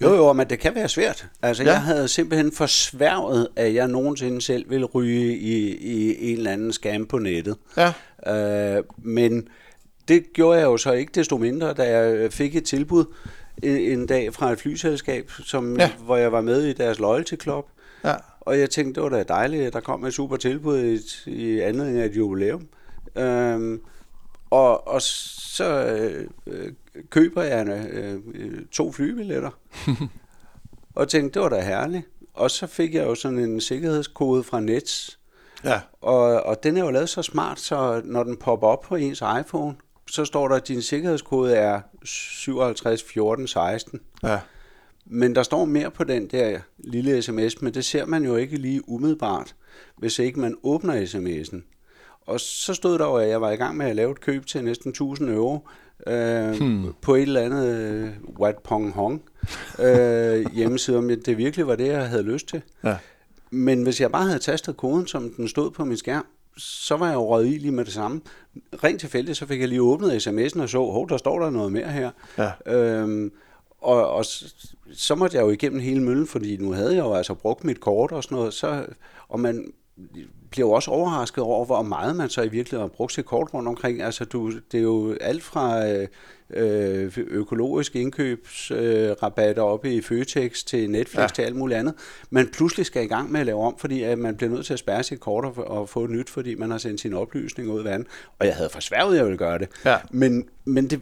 Jo, jo, men det kan være svært. Altså, ja. jeg havde simpelthen forsværget, at jeg nogensinde selv ville ryge i, i en eller anden skam på nettet. Ja. Øh, men det gjorde jeg jo så ikke desto mindre, da jeg fik et tilbud en dag fra et flyselskab, som, ja. hvor jeg var med i deres loyalty club. Ja. Og jeg tænkte, det var da dejligt, at der kom et super tilbud i, i andet af et jubilæum. Øhm, og, og så øh, køber jeg øh, to flybilletter. og tænkte, det var da herligt. Og så fik jeg jo sådan en sikkerhedskode fra Nets. Ja. Og, og den er jo lavet så smart, så når den popper op på ens iPhone, så står der, at din sikkerhedskode er 571416. Ja. Men der står mere på den der lille sms, men det ser man jo ikke lige umiddelbart, hvis ikke man åbner sms'en. Og så stod der jo, at jeg var i gang med at lave et køb til næsten 1000 euro øh, hmm. på et eller andet øh, Wat Pong Hong øh, hjemmeside, om det virkelig var det, jeg havde lyst til. Ja. Men hvis jeg bare havde tastet koden, som den stod på min skærm, så var jeg jo røget i lige med det samme. Rent tilfældigt, så fik jeg lige åbnet sms'en og så, hov, der står der noget mere her. Ja. Øhm, og, og så måtte jeg jo igennem hele møllen, fordi nu havde jeg jo altså brugt mit kort og sådan noget, så, og man bliver jo også overrasket over, hvor meget man så i virkeligheden har brugt sit kort rundt omkring. Altså, du, det er jo alt fra øh, økologisk indkøbsrabatter øh, oppe i Føtex til Netflix ja. til alt muligt andet. Man pludselig skal i gang med at lave om, fordi at man bliver nødt til at spærre sit kort og, og få et nyt, fordi man har sendt sine oplysninger ud vand. Og jeg havde forsværget, at jeg ville gøre det. Ja. Men, men det,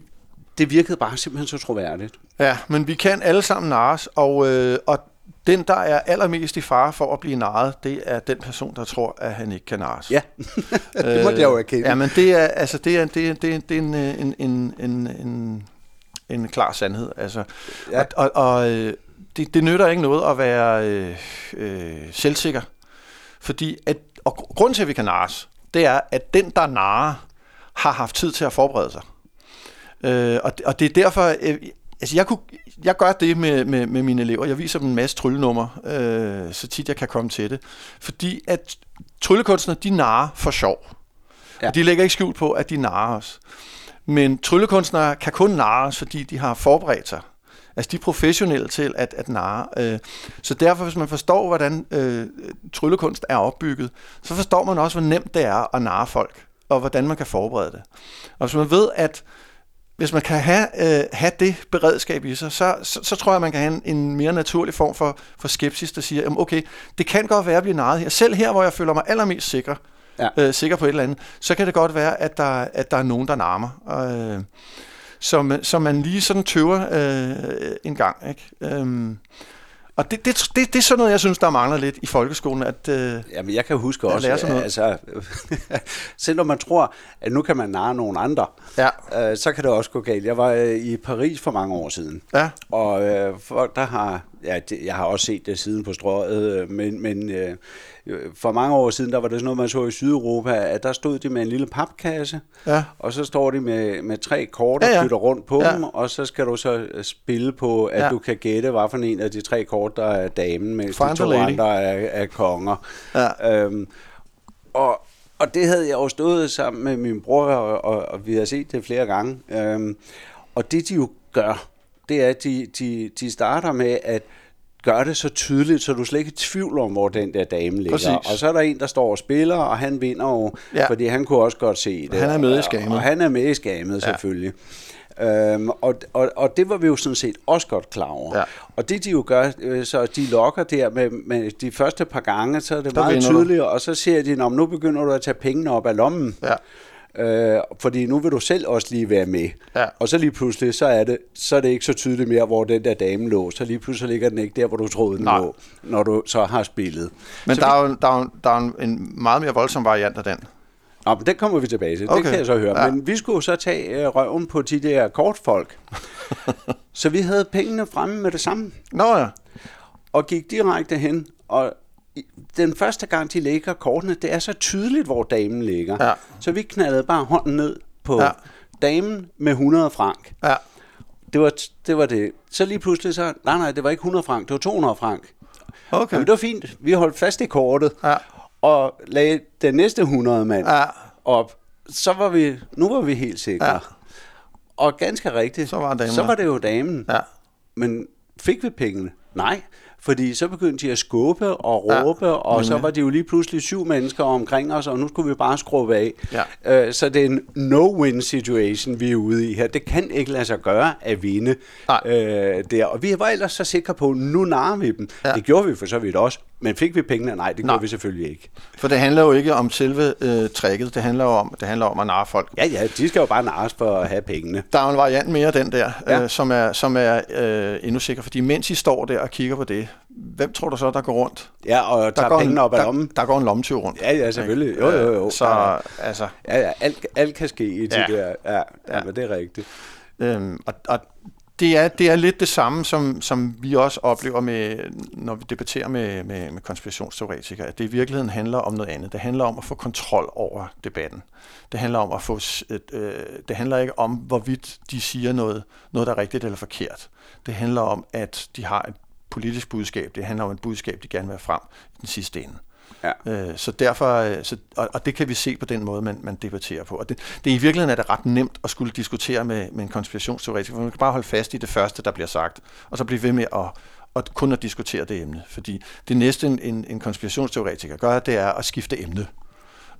det virkede bare simpelthen så troværdigt. Ja, men vi kan alle sammen nares, og, øh, og den, der er allermest i fare for at blive narret, det er den person, der tror, at han ikke kan narres. Ja, det måtte jeg jo erkende. Ja, men det er, altså, det er, det er, det er, det er en, en, en, en, en, en klar sandhed. Altså, ja. Og, og, og det, det nytter ikke noget at være øh, øh, selvsikker. Fordi, at, og grunden til, at vi kan narres, det er, at den, der narrer, har haft tid til at forberede sig. Øh, og, og det er derfor, øh, altså jeg, kunne, jeg gør det med, med, med mine elever. Jeg viser dem en masse tryllenummer, øh, så tit jeg kan komme til det. Fordi at tryllekunstnere, de narer for sjov. Ja. Og de lægger ikke skjult på, at de narer os. Men tryllekunstnere kan kun narre os, fordi de har forberedt sig. Altså de er professionelle til at, at narre. Øh, så derfor, hvis man forstår, hvordan øh, tryllekunst er opbygget, så forstår man også, hvor nemt det er at narre folk, og hvordan man kan forberede det. Og hvis man ved, at hvis man kan have, øh, have det beredskab i sig, så, så, så tror jeg, man kan have en, en mere naturlig form for, for skepsis, der siger, jamen okay, det kan godt være at blive narret her. Selv her, hvor jeg føler mig allermest sikker, ja. øh, sikker på et eller andet, så kan det godt være, at der, at der er nogen, der narmer. Øh, som, som man lige sådan tøver øh, en gang. Ikke? Øh, og det, det, det, det er sådan noget, jeg synes, der mangler lidt i folkeskolen. At, øh, Jamen, jeg kan huske også, at altså, selvom man tror, at nu kan man narre nogle andre, ja. øh, så kan det også gå galt. Jeg var øh, i Paris for mange år siden, ja. og øh, folk, der har, ja, det, jeg har også set det siden på strøget, øh, men, men øh, for mange år siden, der var det sådan noget, man så i Sydeuropa, at der stod de med en lille papkasse, ja. og så står de med, med tre kort og ja, ja. flytter rundt på ja. dem, og så skal du så spille på, at ja. du kan gætte, hvad for en af de tre kort, der er damen, mens Find de to andre er, er konger. Ja. Øhm, og, og det havde jeg jo stået sammen med min bror, og, og, og vi har set det flere gange. Øhm, og det de jo gør, det er, at de, de, de starter med, at gør det så tydeligt, så du slet ikke i tvivl om, hvor den der dame ligger. Præcis. Og så er der en, der står og spiller, og han vinder jo, ja. fordi han kunne også godt se det. Han er med i skammet. Og, han er med i skammet, ja. selvfølgelig. Øhm, og, og, og det var vi jo sådan set også godt klar over. Ja. Og det de jo gør, øh, så de lokker der med, med de første par gange, så er det Der meget vinder du. tydeligt, og så siger de, "Nå, men nu begynder du at tage pengene op af lommen. Ja. Øh, fordi nu vil du selv også lige være med. Ja. Og så lige pludselig, så er, det, så er det ikke så tydeligt mere, hvor den der dame lå. Så lige pludselig ligger den ikke der, hvor du troede, den Nej. lå, når du så har spillet. Men så der er, jo, der, er jo, der er jo en meget mere voldsom variant af den. Nå, men den kommer vi tilbage til. Okay. Det kan jeg så høre. Ja. Men vi skulle så tage øh, røven på de der kortfolk. så vi havde pengene fremme med det samme. Nå ja. Og gik direkte hen. Og den første gang, de lægger kortene, det er så tydeligt, hvor damen ligger. Ja. Så vi knaldede bare hånden ned på Ja. damen med 100 frank. Ja. Det var, det var det. Så lige pludselig så, nej nej, det var ikke 100 frank, det var 200 frank. Okay. Jamen, det var fint. Vi holdt fast i kortet. Ja. Og lagde den næste 100 mand Ja. op. Så var vi, nu var vi helt sikre. Ja. Og ganske rigtigt, Så var damen så var det jo damen. Ja. Men fik vi pengene? Nej, fordi så begyndte de at skubbe og råbe, ja, og så var de jo lige pludselig syv mennesker omkring os, og nu skulle vi bare skrue af. Ja. Øh, så det er en no-win situation, vi er ude i her. Det kan ikke lade sig gøre at vinde Nej. øh, der. Og vi var ellers så sikre på, at nu narer vi dem. Ja. Det gjorde vi for så vidt også, men fik vi pengene? Nej, det gjorde vi selvfølgelig ikke. For det handler jo ikke om selve øh, tricket. Det handler jo om, det handler om at narre folk. Ja, ja, de skal jo bare nares for at have pengene. Der er jo en variant mere den der, ja. Øh, som er, som er øh, endnu sikker. Fordi mens I står der og kigger på det, hvem tror du så, der går rundt? Ja, og Der tager går, pengene en, op af der, lommen. der går en lommetyv rundt. Ja, ja, selvfølgelig. Jo, jo, jo. Øh, Så Ja, altså, Ja, ja alt, alt kan ske i Ja. der. Ja, ja, Ja. ja. Men det er rigtigt. Øhm, og, og det, er, det er lidt det samme, som, som vi også oplever, med, når vi debatterer med, med, med konspirationsteoretikere, at det i virkeligheden handler om noget andet. Det handler om at få kontrol over debatten. Det handler om at få et, øh, det handler ikke om, hvorvidt de siger noget, noget, der er rigtigt eller forkert. Det handler om, at de har et politisk budskab. Det handler om et budskab, de gerne vil have frem i den sidste ende. Ja. Øh, så derfor, øh, så, og, og det kan vi se på den måde, man, man debatterer på. Og det, det i virkeligheden er det ret nemt at skulle diskutere med, med en konspirationsteoretiker, for man kan bare holde fast i det første, der bliver sagt, og så blive ved med at, at kun at diskutere det emne. Fordi det næste, en, en, en konspirationsteoretiker gør, det er at skifte emne.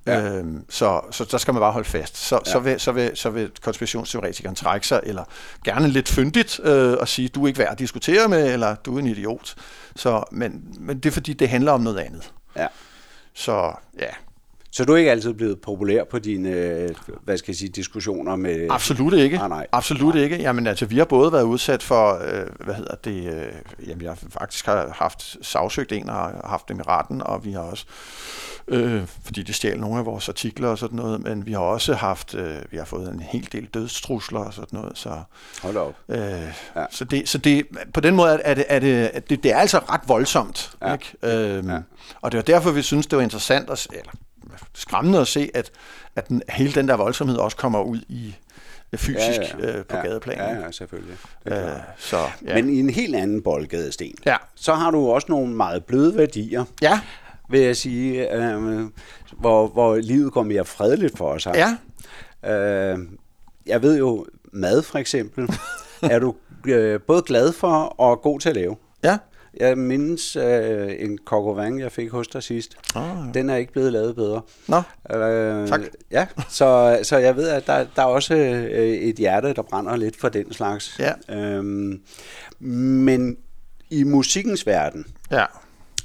Ja. Øhm, så, så der skal man bare holde fast. Så, ja. så, vil, så, vil, så vil konspirationsteoretikeren trække sig, eller gerne lidt fyndigt øh, og sige, du er ikke værd at diskutere med, eller du er en idiot. Så, men, men det er fordi, det handler om noget andet. Ja. Så ja, Så du er ikke altid blevet populær på dine, øh, hvad skal jeg sige, diskussioner med... absolut ikke. Nej, nej. Absolut ikke. Jamen altså, vi har både været udsat for, øh, hvad hedder det, øh, jamen jeg faktisk har haft sagsøgt en og har haft dem i retten, og vi har også, øh, fordi det stjal nogle af vores artikler og sådan noget, men vi har også haft, øh, vi har fået en hel del dødstrusler og sådan noget, så... Hold op. Øh, Ja. Så, det, så det, på den måde er det, er det, er det, det er altså ret voldsomt. Ja. Ikke? Øhm, Ja. Og det var derfor, vi synes, det var interessant, at, eller skræmmende at se, at, at den, hele den der voldsomhed også kommer ud i fysisk ja, ja. Øh, på ja, gadeplan. Ja, ja, selvfølgelig. Det er Øh, så, ja. Men i en helt anden boldgadesten. Ja. Så har du også nogle meget bløde værdier, ja, vil jeg sige, øh, hvor, hvor livet går mere fredeligt for os. ja, Øh, jeg ved jo, mad for eksempel, er du øh, både glad for og god til at lave. Ja. Jeg mindes øh, en vin, jeg fik hos dig sidst. Oh, Den er ikke blevet lavet bedre. Nå, Øh, Tak. Ja, så, så jeg ved, at der, der er også øh, et hjerte, der brænder lidt for den slags. Ja. Øhm, men i musikkens verden, ja.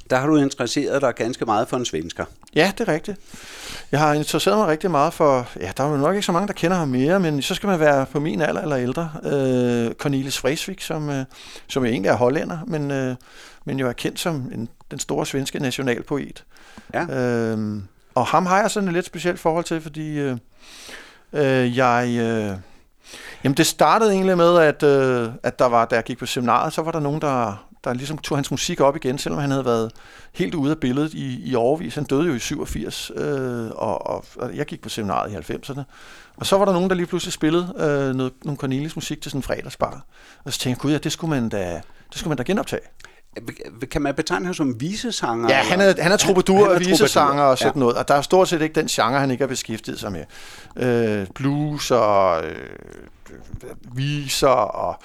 Der har du interesseret dig ganske meget for en svensker. Ja, det er rigtigt. Jeg har interesseret mig rigtig meget for, ja, der er jo nok ikke så mange, der kender ham mere, men så skal man være på min alder eller ældre. Øh, Cornelis Vreeswijk, som, øh, som jo egentlig er hollænder, men, øh, men jo er kendt som en, den store svenske nationalpoet. Ja. Øh, og ham har jeg sådan et lidt specielt forhold til, fordi øh, øh, jeg... Øh, jamen det startede egentlig med, at, øh, at der var, da jeg gik på seminaret, så var der nogen, der, der ligesom tog hans musik op igen, selvom han havde været helt ude af billedet i, i overvis. Han døde jo i 87, øh, og, og, og jeg gik på seminaret i 90'erne. Og så var der nogen, der lige pludselig spillede øh, noget, nogle Cornelis musik til sådan en fredagsbar. Og så tænkte jeg, gud ja, det skulle man da, det skulle man da genoptage. Kan man betegne ham som visesanger? Ja, han er, han er troubadour og visesanger og sådan ja. noget, og der er stort set ikke den genre, han ikke har beskæftiget sig med. Øh, blues og øh, viser og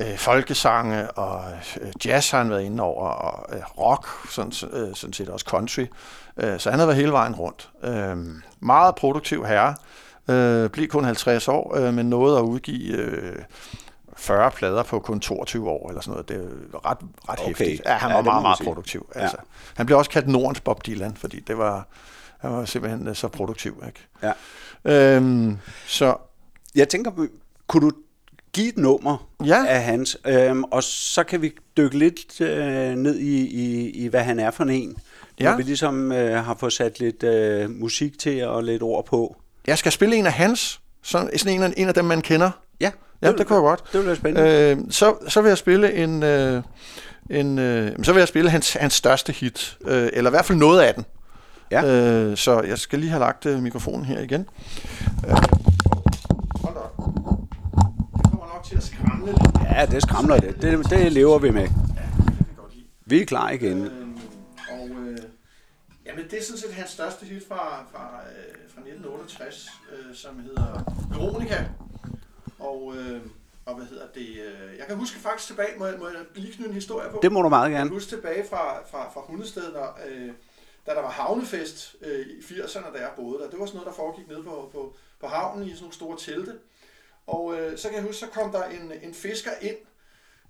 øh, folkesange og øh, jazz har han været inde over, og øh, rock, sådan, øh, sådan set også country. Øh, så han har været hele vejen rundt. Øh, meget produktiv herre, Øh, blev kun 50 år, øh, men nåede at udgive øh, 40 plader på kun 22 år, eller sådan noget. Det er ret, ret Okay. hæftigt. Ja, han var meget, meget produktiv. Ja. Altså. Han blev også kaldt Nordens Bob Dylan, fordi det var, han var simpelthen øh, så produktiv. Ikke? Ja. Øhm, så Jeg tænker, kunne du give et nummer Ja. af hans, øhm, og så kan vi dykke lidt øh, ned i, i, i, hvad han er for en. Ja. Når vi ligesom øh, har fået sat lidt øh, musik til og lidt ord på. jeg skal spille en af hans, sådan, sådan en, af, en af dem, man kender. Ja, Ja, det kunne jeg godt. Det ville være spændende. Øh, så, så vil jeg spille en, øh, en øh, så vil jeg spille hans, hans største hit, øh, eller i hvert fald noget af den. Ja. Øh, så jeg skal lige have lagt øh, mikrofonen her igen. Øh, hold da op. Det kommer nok lidt. Ja, det skramler det. Det, det lever vi med. Det kan vi godt lide. Vi er klar igen. Øhm, og øh, jamen, det er sådan set hans største hit fra, fra, øh, fra 1968, øh, som hedder Veronica. Og, øh, og hvad hedder det? Øh, jeg kan huske faktisk tilbage, må jeg, må jeg lige knytte en historie på? Det må du meget Jeg gerne. kan huske tilbage fra, fra, fra Hundested, når, øh, da der var havnefest øh, i 80'erne, da jeg boede der. Det var sådan noget, der foregik nede på, på, på havnen i sådan nogle store telte. Og øh, så kan jeg huske, så kom der en, en fisker ind,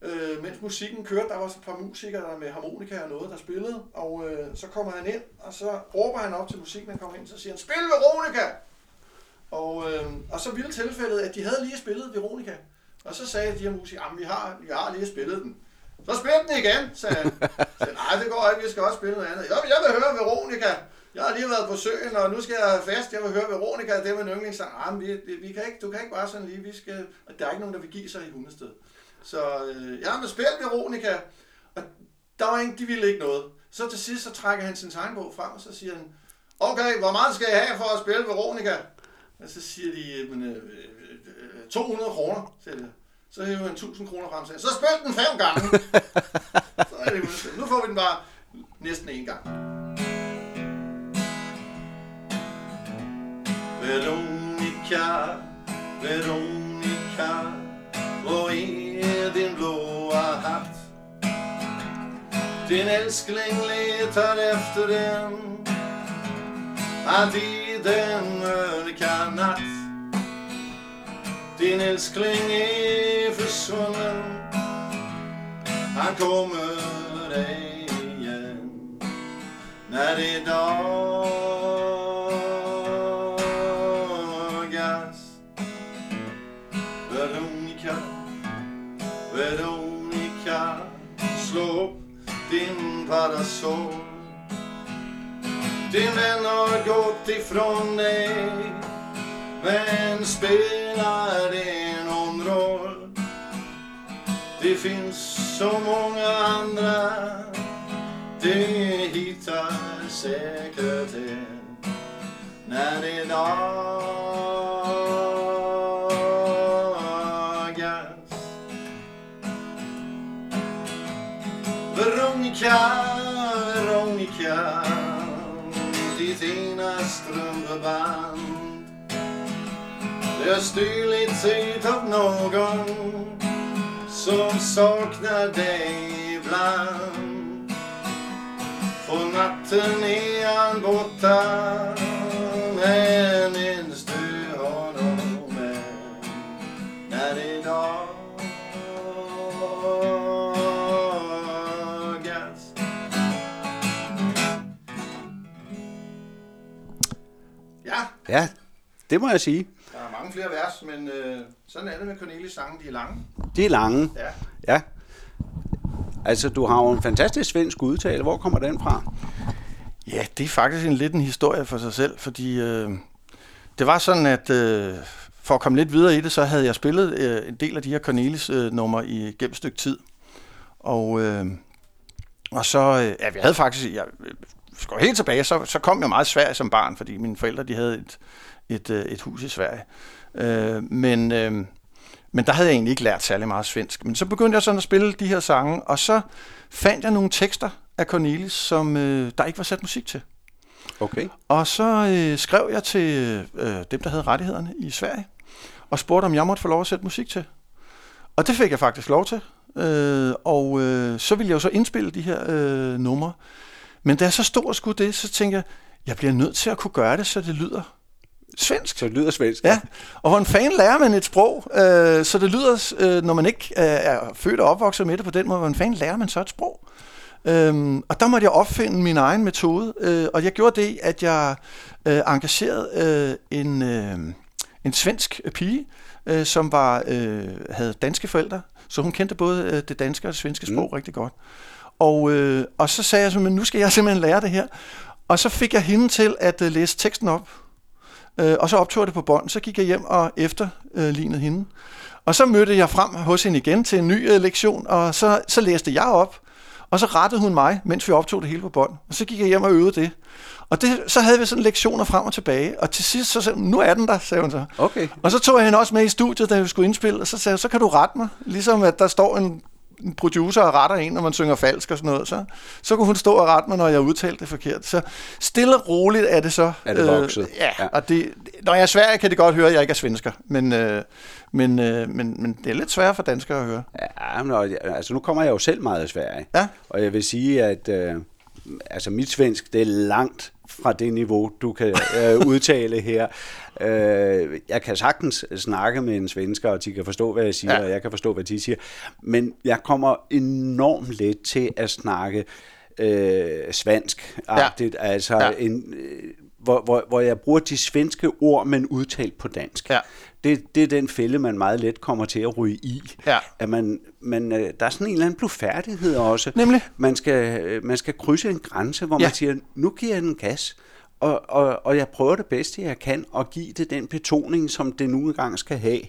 øh, mens musikken kørte. Der var så et par musikere der med harmonika og noget, der spillede. Og øh, så kommer han ind, og så råber han op til musikken, han kommer ind, så siger han, spil Veronica! Og, øh, og så ville tilfældet, at de havde lige spillet Veronica. Og så sagde de her musikere, at vi har, vi har lige spillet den. Så spil den igen, sagde han. Så nej, det går ikke, vi skal også spille noget andet. Jo, jeg vil høre Veronica. Jeg har lige været på søen, og nu skal jeg have fest. Jeg vil høre Veronica, det er min yndlingssang. Ah, vi, vi, kan ikke, du kan ikke bare sådan lige, vi skal... Og der er ikke nogen, der vil give sig i hundested. Så øh, ja, med spil Veronica. Og der var ingen, de ville ikke noget. Så til sidst, så trækker han sin tegnbog frem, og så siger han, okay, hvor meget skal jeg have for at spille Veronica? Og så siger de, øh, men, øh, øh, øh 200 kroner, siger de. Så hæver han 1000 kroner frem, så spil den fem gange. så er det. Nu får vi den bare næsten en gang. Veronica, Veronica, hvor är din blåa hatt? Din älskling letar efter den att i den mörka natt Din älskling är försvunnen Han kommer ej igen När det dagas din parasoll din vän har gått ifrån dig Men spelar det någon roll? Det finns så många andra Det hittar säkert en När det är dag kjær, Veronica, Veronica Ditt ena strumpeband Det har stulits ut av någon Som saknar dig ibland. På natten är han borta Men ens du har honom med När idag Ja, det må jeg sige. der er mange flere vers, men øh, sådan er det med Cornelis sange, de er lange. De er lange. Ja. Ja. Altså, du har jo en fantastisk svensk udtale. Hvor kommer den fra? Ja, det er faktisk en lidt en historie for sig selv, fordi øh, det var sådan, at øh, for at komme lidt videre i det, så havde jeg spillet øh, en del af de her Cornelis-numre i gennem et stykke tid. Og, øh, og så, øh, ja, vi havde faktisk, jeg øh, skal helt tilbage, så, så kom jeg meget i Sverige som barn, fordi mine forældre, de havde et, et, øh, et hus i Sverige. Øh, men, øh, men der havde jeg egentlig ikke lært særlig meget svensk. Men så begyndte jeg sådan at spille de her sange, og så fandt jeg nogle tekster af Cornelis, som øh, der ikke var sat musik til. Okay. Og så øh, skrev jeg til øh, dem, der havde rettighederne i Sverige, og spurgte, om jeg måtte få lov at sætte musik til. Og det fik jeg faktisk lov til. Øh, og øh, så ville jeg jo så indspille de her øh, numre. Men da jeg så stod og skulle det, så tænkte jeg, jeg bliver nødt til at kunne gøre det, så det lyder svensk. Så det lyder svensk. Ja, og hvordan fanden lærer man et sprog, øh, så det lyder, øh, når man ikke øh, er født og opvokset med det på den måde, hvordan fanden lærer man så et sprog? Øhm, og der måtte jeg opfinde min egen metode, øh, og jeg gjorde det, at jeg øh, engagerede øh, en, øh, en svensk pige, øh, som var øh, havde danske forældre, så hun kendte både øh, det danske og det svenske sprog mm. rigtig godt. Og, øh, og så sagde jeg, men nu skal jeg simpelthen lære det her. Og så fik jeg hende til at øh, læse teksten op, øh, og så optog jeg det på bånd. Så gik jeg hjem og efterlignede hende. Og så mødte jeg frem hos hende igen til en ny øh, lektion, og så, så læste jeg op, og så rettede hun mig, mens vi optog det hele på bånd. Og så gik jeg hjem og øvede det. Og det, så havde vi sådan lektioner frem og tilbage, og til sidst så sagde hun, nu er den der, sagde hun så. Okay. Og så tog jeg hende også med i studiet, da vi skulle indspille, og så sagde jeg, så kan du rette mig. Ligesom at der står en producer og retter en, når man synger falsk og sådan noget, så, så kunne hun stå og rette mig, når jeg udtalte det forkert. Så stille og roligt er det så. Er det vokset? Øh, ja, ja, og det, når jeg er svær, kan det godt høre, at jeg ikke er svensker, men, øh, men, øh, men, men det er lidt svært for danskere at høre. Ja, men, altså nu kommer jeg jo selv meget af Sverige, ja. og jeg vil sige, at øh, altså mit svensk, det er langt fra det niveau, du kan øh, udtale her. Øh, jeg kan sagtens snakke med en svensker, og de kan forstå, hvad jeg siger, ja. og jeg kan forstå, hvad de siger. Men jeg kommer enormt let til at snakke øh, svensk-agtigt. Ja. Altså ja. en... Øh, hvor, hvor, hvor jeg bruger de svenske ord, men udtalt på dansk. Ja. Det, det er den fælde, man meget let kommer til at ryge i. Ja. At man, man, øh, der er sådan en eller anden blufærdighed også. Nemlig? Man skal, øh, man skal krydse en grænse, hvor ja. man siger, nu giver jeg den gas. Og, og, og jeg prøver det bedste, jeg kan, at give det den betoning, som det nu engang skal have.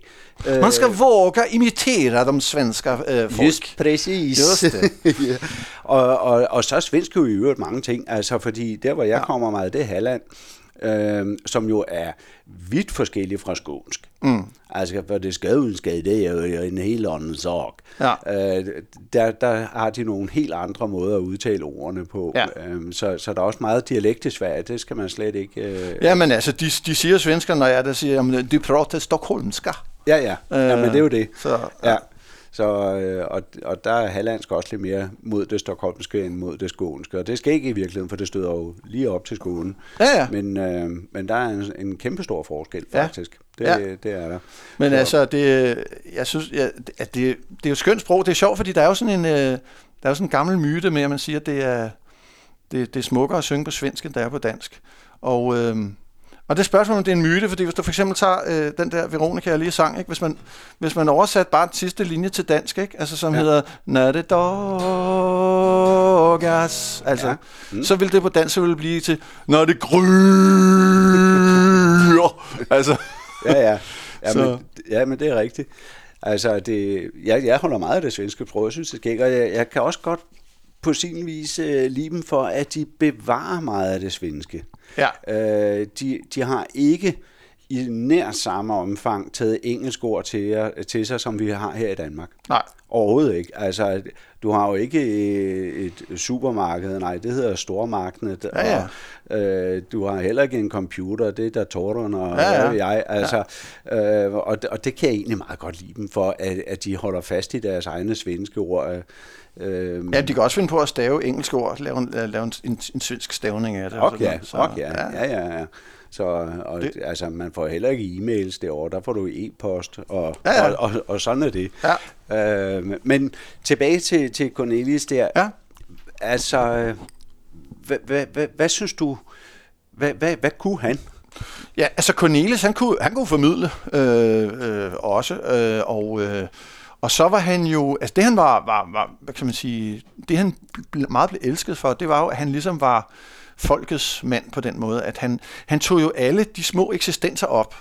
Man skal øh, våge imitere de svenske øh, folk. Just præcis. Just det. ja. og, og, og så er svensk jo i øvrigt mange ting, altså fordi der, hvor jeg ja. kommer meget, det er Halland øh, som jo er vidt forskellig fra skånsk. Mm. Altså, for det skadudskade, det er jo en helt anden sag. Ja. Øh, der, der har de nogle helt andre måder at udtale ordene på. Ja. Øh, så, så der er også meget dialekt i Sverige, det skal man slet ikke... Øh, ja, men altså, de, de siger svensker, når jeg der siger, at de prater stockholmska. Ja, ja. ja, men det er jo det. Så, ja. ja. Så, øh, og, og der er hallandsk også lidt mere mod det stokholmske end mod det skånske. Og det skal ikke i virkeligheden, for det støder jo lige op til skolen. Ja, ja. Men, øh, men der er en, en kæmpe stor forskel, faktisk. Ja. Det, ja. det er der. Men så. altså, det, jeg synes, ja, at det, det er jo et skønt sprog. Det er sjovt, fordi der er jo sådan en, øh, der er jo sådan en gammel myte med, at man siger, at det er, det, det er smukkere at synge på svensk, end det er på dansk. Og... Øh, og det spørgsmål, om det er en myte, fordi hvis du for eksempel tager øh, den der Veronica, jeg lige sang, ikke? Hvis, man, hvis man oversat bare den sidste linje til dansk, ikke? Altså, som ja. hedder det dogas, altså, ja. mm. så vil det på dansk så vil det blive til Når det gryer. altså. ja, ja. Ja, men, ja, men det er rigtigt. Altså, det, jeg, jeg holder meget af det svenske sprog. Jeg synes, det er og jeg, jeg kan også godt på sin vis uh, lide dem for, at de bevarer meget af det svenske. Ja. Uh, de, de har ikke i nær samme omfang taget engelsk ord til, til sig, som vi har her i Danmark. Nej. Overhovedet ikke. Altså, du har jo ikke et supermarked, nej, det hedder stormarkedet. Ja, ja. Og, øh, du har heller ikke en computer, det er datoren og ja, ja. jeg. Altså, ja. øh, og, og det kan jeg egentlig meget godt lide dem for, at, at de holder fast i deres egne svenske ord. Øh, ja, de kan også finde på at stave engelske ord, lave en, lave en, en, en svensk stavning af det. Okay, ja, så, okay, ja, ja, ja. ja. Så og, det. altså, man får heller ikke e-mails derovre, der får du e-post, og, ja, ja. Og, og, og sådan er det. Ja. Øh, men tilbage til, til Cornelis der. Ja. Altså, hvad, hvad, hvad, hvad synes du, hvad, hvad, hvad kunne han? Ja, altså Cornelis, han kunne, han kunne formidle øh, øh, også, øh, og... Øh, og så var han jo, altså det han var, var, var hvad kan man sige, det han meget blev elsket for, det var jo, at han ligesom var folkets mand på den måde, at han, han tog jo alle de små eksistenser op.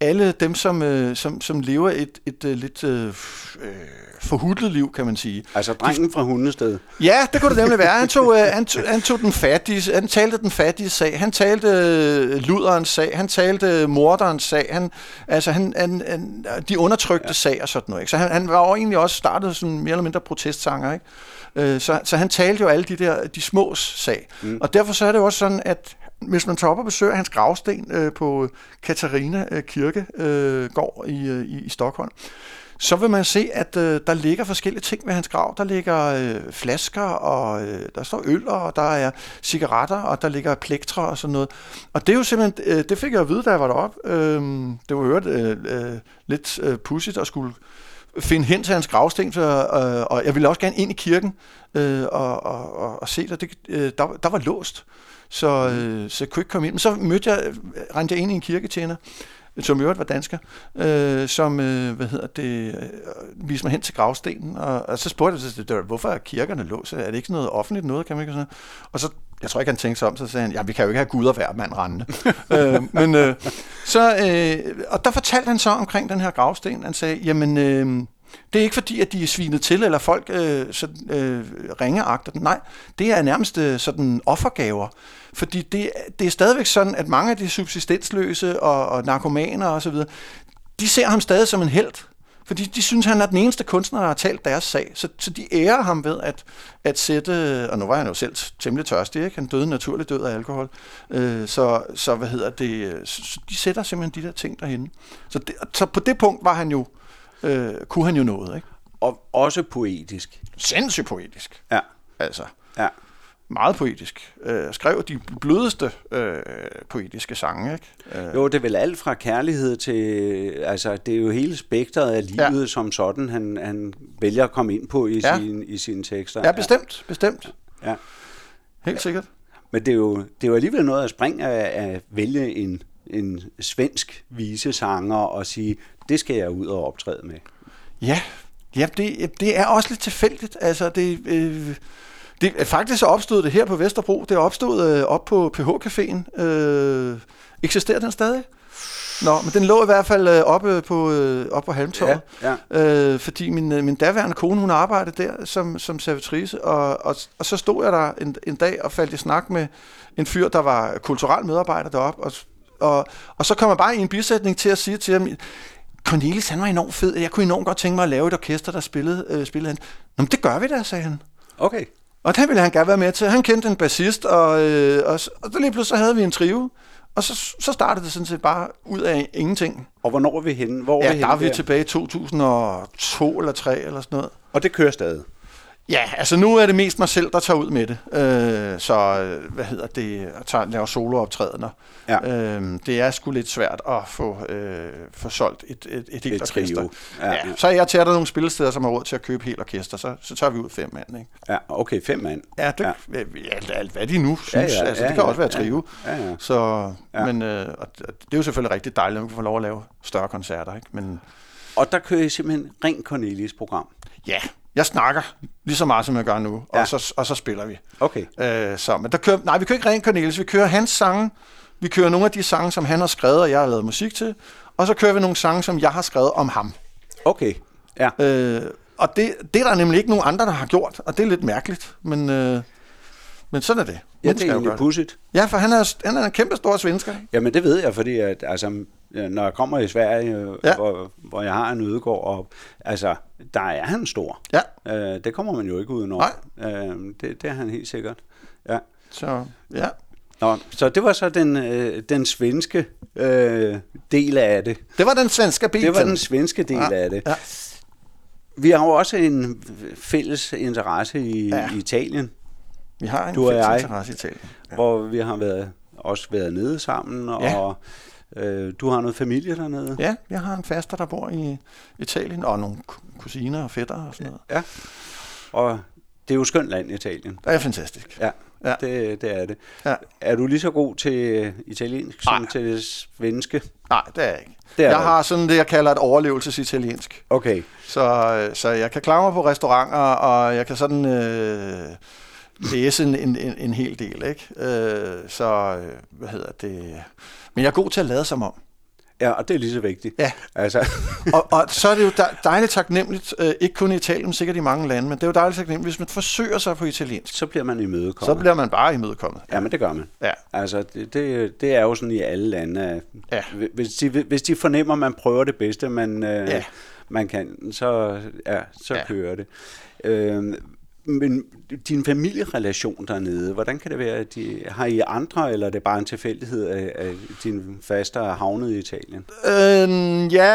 Alle dem, som, øh, som, som lever et, et, et øh, lidt øh, øh, forhudlet liv, kan man sige. Altså drengen fra Hundested. Ja, det kunne det nemlig være. Han tog, øh, han, tog, han tog den fattige, han talte den fattige sag, han talte øh, luderens sag, han talte morderens sag, han, altså han, han, han, de undertrykte ja. sag og sådan noget. Ikke? Så han, han var jo egentlig også startet sådan mere eller mindre protestsanger, ikke? Øh, så, så han talte jo alle de der de små sag. Mm. Og derfor så er det jo også sådan, at hvis man tager op og besøger hans gravsten øh, på Katarina øh, Kirke øh, i, øh, i, i Stockholm, så vil man se, at øh, der ligger forskellige ting ved hans grav. Der ligger øh, flasker, og øh, der står øl, og der er cigaretter, og der ligger plektre og sådan noget. Og det er jo simpelthen, øh, det fik jeg at vide, da jeg var deroppe. Øh, det var hørt øh, øh, lidt øh, pudsigt at skulle finde hen til hans gravsten, så, øh, og jeg ville også gerne ind i kirken øh, og, og, og, og se det. det øh, der, der var låst, så, øh, så jeg kunne ikke komme ind. Men så mødte jeg, rendte jeg ind i en kirketjener, som i øvrigt var dansker, øh, som, øh, hvad hedder det, øh, viste mig hen til gravstenen, og, og så spurgte jeg, så, hvorfor er kirkerne låst? Er det ikke sådan noget offentligt noget, kan man ikke sådan Og så, jeg tror ikke, han tænkte sig om, så sagde han, ja, vi kan jo ikke have Gud og hver mand rendende. øh, men, øh, så, øh, og der fortalte han så omkring den her gravsten, han sagde, jamen, øh, det er ikke fordi, at de er svinet til, eller folk øh, sådan, øh, ringeagter den. Nej, det er nærmest øh, sådan offergaver. Fordi det, det er stadigvæk sådan, at mange af de subsistensløse og, og narkomaner og så videre, de ser ham stadig som en held. Fordi de synes, han er den eneste kunstner, der har talt deres sag. Så, så de ærer ham ved at, at sætte... Og nu var han jo selv temmelig tørstig, ikke? Han døde naturligt død af alkohol. Øh, så, så hvad hedder det... Så de sætter simpelthen de der ting derhen. Så, det, så på det punkt var han jo... Øh, kunne han jo noget, ikke? Og også poetisk. Sindssygt poetisk. Ja. Altså Ja. meget poetisk. Øh, skrev de blødeste øh, poetiske sange, ikke? Øh, Jo, det er vel alt fra kærlighed til, altså det er jo hele spektret af livet Ja. som sådan, han, han vælger at komme ind på i, Ja. ja. sine, i sine tekster. ja, bestemt, bestemt. Ja. Helt sikkert. Men det er, jo, det er jo alligevel noget at springe af at vælge en, en svensk visesanger og sige, det skal jeg ud og optræde med. Ja, ja det, det er også lidt tilfældigt. Altså, det, øh, det, faktisk så opstod det her på Vesterbro. Det opstod øh, op på PH-caféen. Øh, eksisterer den stadig? Nå, men den lå i hvert fald øh, oppe på, øh, oppe på Halmtorvet. Ja, ja. Øh, fordi min, øh, min daværende kone, hun arbejdede der som, som servitrice, og, og, og så stod jeg der en, en dag og faldt i snak med en fyr, der var kulturel medarbejder deroppe, og, og, og så kom jeg bare i en bisætning til at sige til ham, Cornelis, han var enormt fed, jeg kunne enormt godt tænke mig at lave et orkester, der spillede, øh, spillede han. Nå, men det gør vi da, sagde han. Okay. Og det ville han gerne være med til. Han kendte en bassist, og, øh, og, så- og så lige pludselig så havde vi en trio. Og så, så startede det sådan set bare ud af ingenting. Og hvornår er vi henne? Hvor Ja, vi der er vi henne tilbage i 2002 eller 3 eller sådan noget. Og det kører stadig. Ja, altså nu er det mest mig selv, der tager ud med det. Øh, så, øh, hvad hedder det, jeg tager, laver solooptrædener. Ja. Øh, det er sgu lidt svært at få, øh, få solgt et, et, et helt Et orkester. trio. Ja, Ja. Så jeg at der er nogle spillesteder, som har råd til at købe helt orkester, så, så tager vi ud fem mand, ikke? Ja, okay, fem mand. Ja, det, ja. Alt, alt, hvad de nu synes. Ja, ja, altså, ja, det kan ja, også være trio. Ja, ja. Så, ja. Men øh, og det er jo selvfølgelig rigtig dejligt, at man kan få lov at lave større koncerter, ikke? Men Og der kører I simpelthen ren Cornelis program. ja, jeg snakker lige så meget, som jeg gør nu, Ja. og, så, og så spiller vi. Okay. Øh, så, men der kører, nej, vi kører ikke rent Cornelis, vi kører hans sange, vi kører nogle af de sange, som han har skrevet, og jeg har lavet musik til, og så kører vi nogle sange, som jeg har skrevet om ham. Okay. Ja. Øh, og det, det er der nemlig ikke nogen andre, der har gjort, og det er lidt mærkeligt, men, øh, men sådan er det. Ja, det er egentlig pudsigt. Ja, for han er, han er en kæmpe stor svensker. Jamen det ved jeg, fordi at, altså, når jeg kommer i Sverige, Ja. ja. hvor, hvor jeg har en ødegård, og, altså, der er han stor. Ja, Øh, det kommer man jo ikke udenom. Nej. Øh, det, det er han helt sikkert. Ja. så ja. Nå, så det var så den, øh, den svenske øh, del af det. Det var den svenske bil. Det var den svenske del Ja, af det. ja. Vi har jo også en fælles interesse i, Ja. i Italien, Vi har en Du og fælles jeg. interesse i Italien. ja. hvor vi har været, også været nede sammen, Ja. og øh, du har noget familie dernede. Ja, jeg har en faster, der bor i Italien, og nogle ku- kusiner og fætter og sådan noget. Ja. Og det er jo skønt land, Italien. Det er fantastisk. Ja, Ja. Det, det er det. Ja. Er du lige så god til øh, italiensk som Nej. til det svenske? Nej, det er jeg ikke. Det er jeg du har sådan det, jeg kalder et overlevelsesitaliensk. Okay. Så, så jeg kan klare mig på restauranter, og jeg kan sådan øh, læse en, en, en, en hel del, ikke? Øh, så, øh, hvad hedder det? Men jeg er god til at lade som om. Ja, og det er lige så vigtigt. Ja. Altså, og, og så er det jo dej- dejligt taknemmeligt, øh, ikke kun i Italien, men sikkert i mange lande, men det er jo dejligt taknemmeligt, hvis man forsøger sig på italiensk. så bliver man imødekommet. Så bliver man bare imødekommet. Ja, men det gør man. Ja. Altså, det, det, det er jo sådan i alle lande. Ja. Hvis de, hvis de fornemmer, at man prøver det bedste, man, øh, Ja. man kan, så, ja, så ja. kører det. Øh, men din familierelation dernede, hvordan kan det være, at de, har I andre, eller er det bare en tilfældighed, at, at din faste er havnet i Italien? Øh, ja,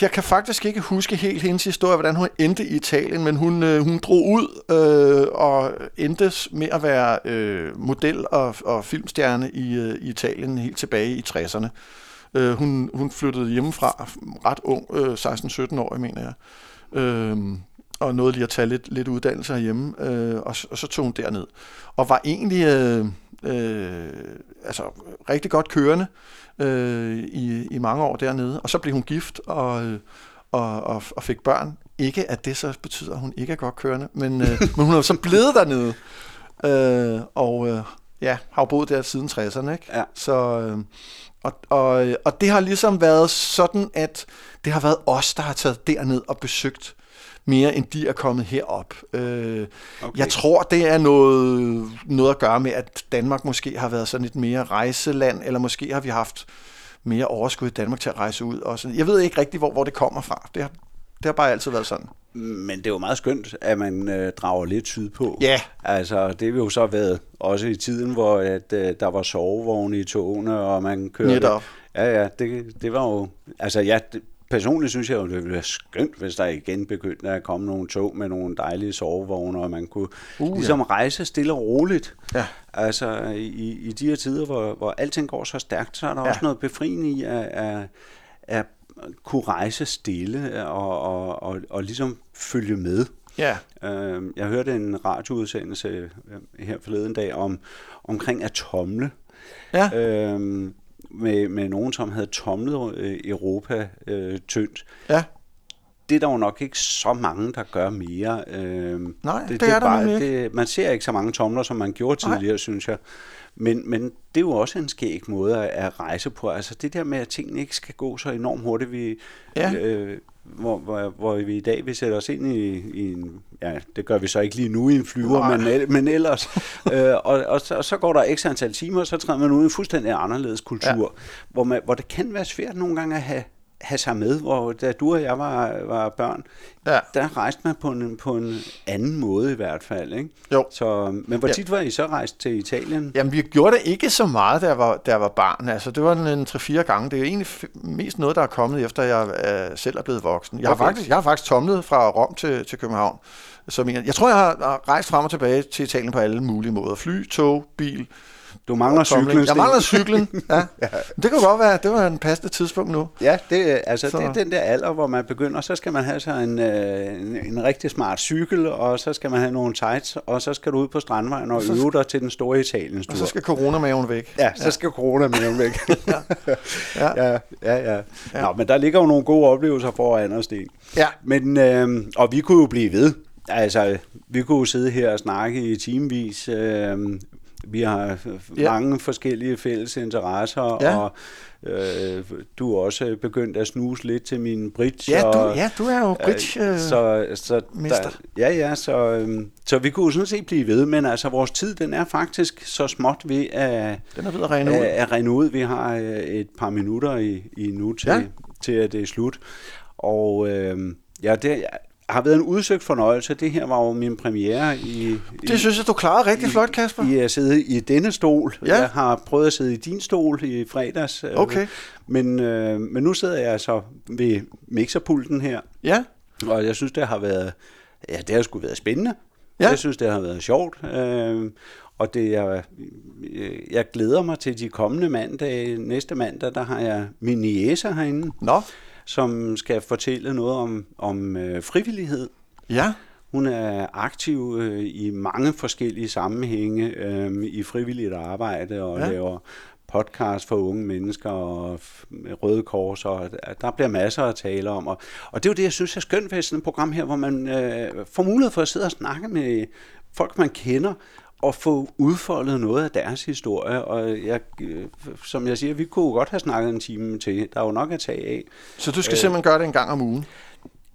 jeg kan faktisk ikke huske helt hendes historie, hvordan hun endte i Italien, men hun, øh, hun drog ud øh, og endte med at være øh, model og, og filmstjerne i, øh, i Italien helt tilbage i 60'erne. Øh, hun, hun flyttede hjemmefra ret ung, øh, 16-17 år, mener jeg. Øh, og nåede lige at tage lidt, lidt uddannelse herhjemme, øh, og, og så tog hun derned. Og var egentlig øh, øh, altså, rigtig godt kørende øh, i, i mange år dernede. Og så blev hun gift og, og, og, og fik børn. Ikke at det så betyder, at hun ikke er godt kørende, men, øh, men hun er så blevet dernede. Øh, og øh, ja, har jo boet der siden 60'erne. Ikke? Ja. Så, øh, og, og, og det har ligesom været sådan, at det har været os, der har taget derned og besøgt mere end de er kommet herop. Øh, okay. Jeg tror, det er noget, noget at gøre med, at Danmark måske har været sådan et mere rejseland, eller måske har vi haft mere overskud i Danmark til at rejse ud. Og sådan. Jeg ved ikke rigtig, hvor, hvor det kommer fra. Det har, det har bare altid været sådan. Men det er jo meget skønt, at man øh, drager lidt sydpå. Ja. Altså, det vil jo så været også i tiden, hvor at, øh, der var sovevogne i togene, og man kørte... Netop. Ja, ja, det, det var jo... Altså, ja, det, personligt synes jeg jo, det ville være skønt, hvis der igen begyndte at komme nogle tog med nogle dejlige sovevogne, og man kunne uh, ligesom ja. rejse stille og roligt. Ja. Altså i, i de her tider, hvor, hvor alting går så stærkt, så er der ja. også noget befriende i at, at, at kunne rejse stille og, og, og, og ligesom følge med. Ja. Øh, jeg hørte en radioudsendelse øh, her forleden dag om omkring at tomle. Ja. Øh, med, med nogen, som havde tomlet øh, Europa øh, tyndt. Ja. Det er der jo nok ikke så mange, der gør mere. Øh, Nej, det, det, det er der bare, det, Man ser ikke så mange tomler, som man gjorde tidligere, Nej. synes jeg. Men, men det er jo også en skæg måde at, at rejse på. Altså det der med, at tingene ikke skal gå så enormt hurtigt. Vi, ja. øh, hvor, hvor, hvor vi i dag vil sætte os ind i, i en, ja, det gør vi så ikke lige nu i en flyver, men, men ellers, øh, og, og, så, og så går der ekstra antal timer, og så træder man ud i en fuldstændig anderledes kultur, ja. hvor, man, hvor det kan være svært nogle gange at have, have sig med, hvor da du og jeg var, var børn, ja. der rejste man på en, på en anden måde i hvert fald. Ikke? Jo. Så, men hvor tit ja. var I så rejst til Italien? Jamen, vi gjorde det ikke så meget, da jeg var, da jeg var barn. Altså, det var en, en 3-4 gange. Det er egentlig mest noget, der er kommet, efter jeg øh, selv er blevet voksen. Jeg, okay. har faktisk, jeg har faktisk tomlet fra Rom til, til København. Så jeg, jeg tror, jeg har rejst frem og tilbage til Italien på alle mulige måder. Fly, tog, bil, du mangler cyklen. Jeg mangler cyklen, ja. ja. Det kunne godt være, det var en passende tidspunkt nu. Ja, det, altså, det er den der alder, hvor man begynder, så skal man have sig en, øh, en, en rigtig smart cykel, og så skal man have nogle tights, og så skal du ud på Strandvejen og, og øve dig til den store Italiens Og så skal coronamaven væk. Ja, så ja. skal coronamaven væk. ja. ja. ja, ja, ja. Nå, men der ligger jo nogle gode oplevelser foran os, Sten. Ja. Men, øh, og vi kunne jo blive ved. Altså, vi kunne jo sidde her og snakke i timevis. Øh, vi har ja. mange forskellige fælles interesser, ja. og øh, du er også begyndt at snuse lidt til min bridge. Ja, du, og, ja, du er jo bridge øh, så, så der, Ja, ja, så, øh, så vi kunne sådan set blive ved, men altså vores tid, den er faktisk så småt ved at, den er ved at rende ud. At, at rende ud. Vi har øh, et par minutter i, i nu til, ja. til, at det er slut. Og øh, ja, det, har været en udsøgt fornøjelse. Det her var jo min premiere i... Det i, synes jeg, du klarede rigtig i, flot, Kasper. I at sidde i denne stol. Ja. Jeg har prøvet at sidde i din stol i fredags. Okay. Men, øh, men nu sidder jeg altså ved mixerpulten her. Ja. Og jeg synes, det har været... Ja, det har sgu været spændende. Ja. Jeg synes, det har været sjovt. Øh, og det er, jeg glæder mig til de kommende mandag. Næste mandag, der har jeg min niæse herinde. Nå som skal fortælle noget om, om øh, frivillighed. Ja. Hun er aktiv øh, i mange forskellige sammenhænge øh, i frivilligt arbejde og ja. laver podcast for unge mennesker og Røde Kors, og der bliver masser at tale om. Og, og det er jo det, jeg synes er skønt ved sådan et program her, hvor man øh, får mulighed for at sidde og snakke med folk, man kender, og få udfoldet noget af deres historie. Og jeg, som jeg siger, vi kunne godt have snakket en time til. Der er jo nok at tage af. Så du skal øh, simpelthen gøre det en gang om ugen?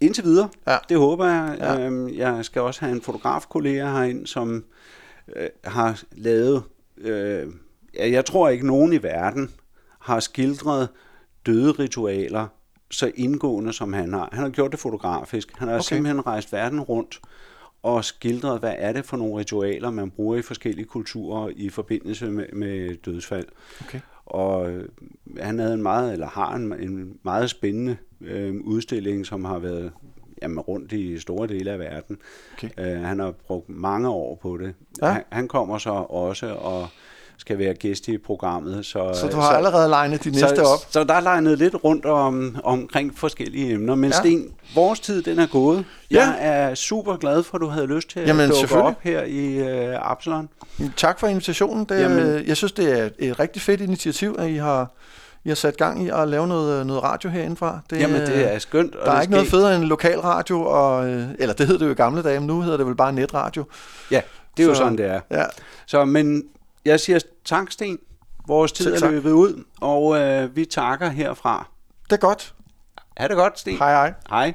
Indtil videre. Ja. Det håber jeg. Ja. Øhm, jeg skal også have en fotografkollega herind, som øh, har lavet... Øh, jeg tror ikke, nogen i verden har skildret døde ritualer så indgående, som han har. Han har gjort det fotografisk. Han har okay. simpelthen rejst verden rundt og skildret, hvad er det for nogle ritualer, man bruger i forskellige kulturer i forbindelse med, med dødsfald. Okay. Og øh, han havde en meget, eller har en, en meget spændende øh, udstilling, som har været jamen, rundt i store dele af verden. Okay. Øh, han har brugt mange år på det. Ja. Han, han kommer så også og skal være gæst i programmet. Så, Så du har allerede legnet de næste så, op? Så der er legnet lidt rundt om, omkring forskellige emner. Men Ja. Sten, vores tid den er gået. Ja. Jeg er super glad for, at du havde lyst til at Jamen, dukke selvfølgelig. op her i øh, Absalon. Tak for invitationen. Det, Jamen-. Jeg synes, det er et rigtig fedt initiativ, at I har, I har sat gang i at lave noget, noget radio herindefra. Det, Jamen, det er skønt. og Der er ikke noget skægt. federe end lokal radio, og, øh, eller det hed det jo i gamle dage, men nu hedder det vel bare netradio. Ja, det er jo Så- sådan, det er. Ja, Så, men jeg siger tak, Sten. Vores tid Selv er tak. løbet ud, og øh, vi takker herfra. det er godt. Ha' det godt, Sten. Hej hej. Hej.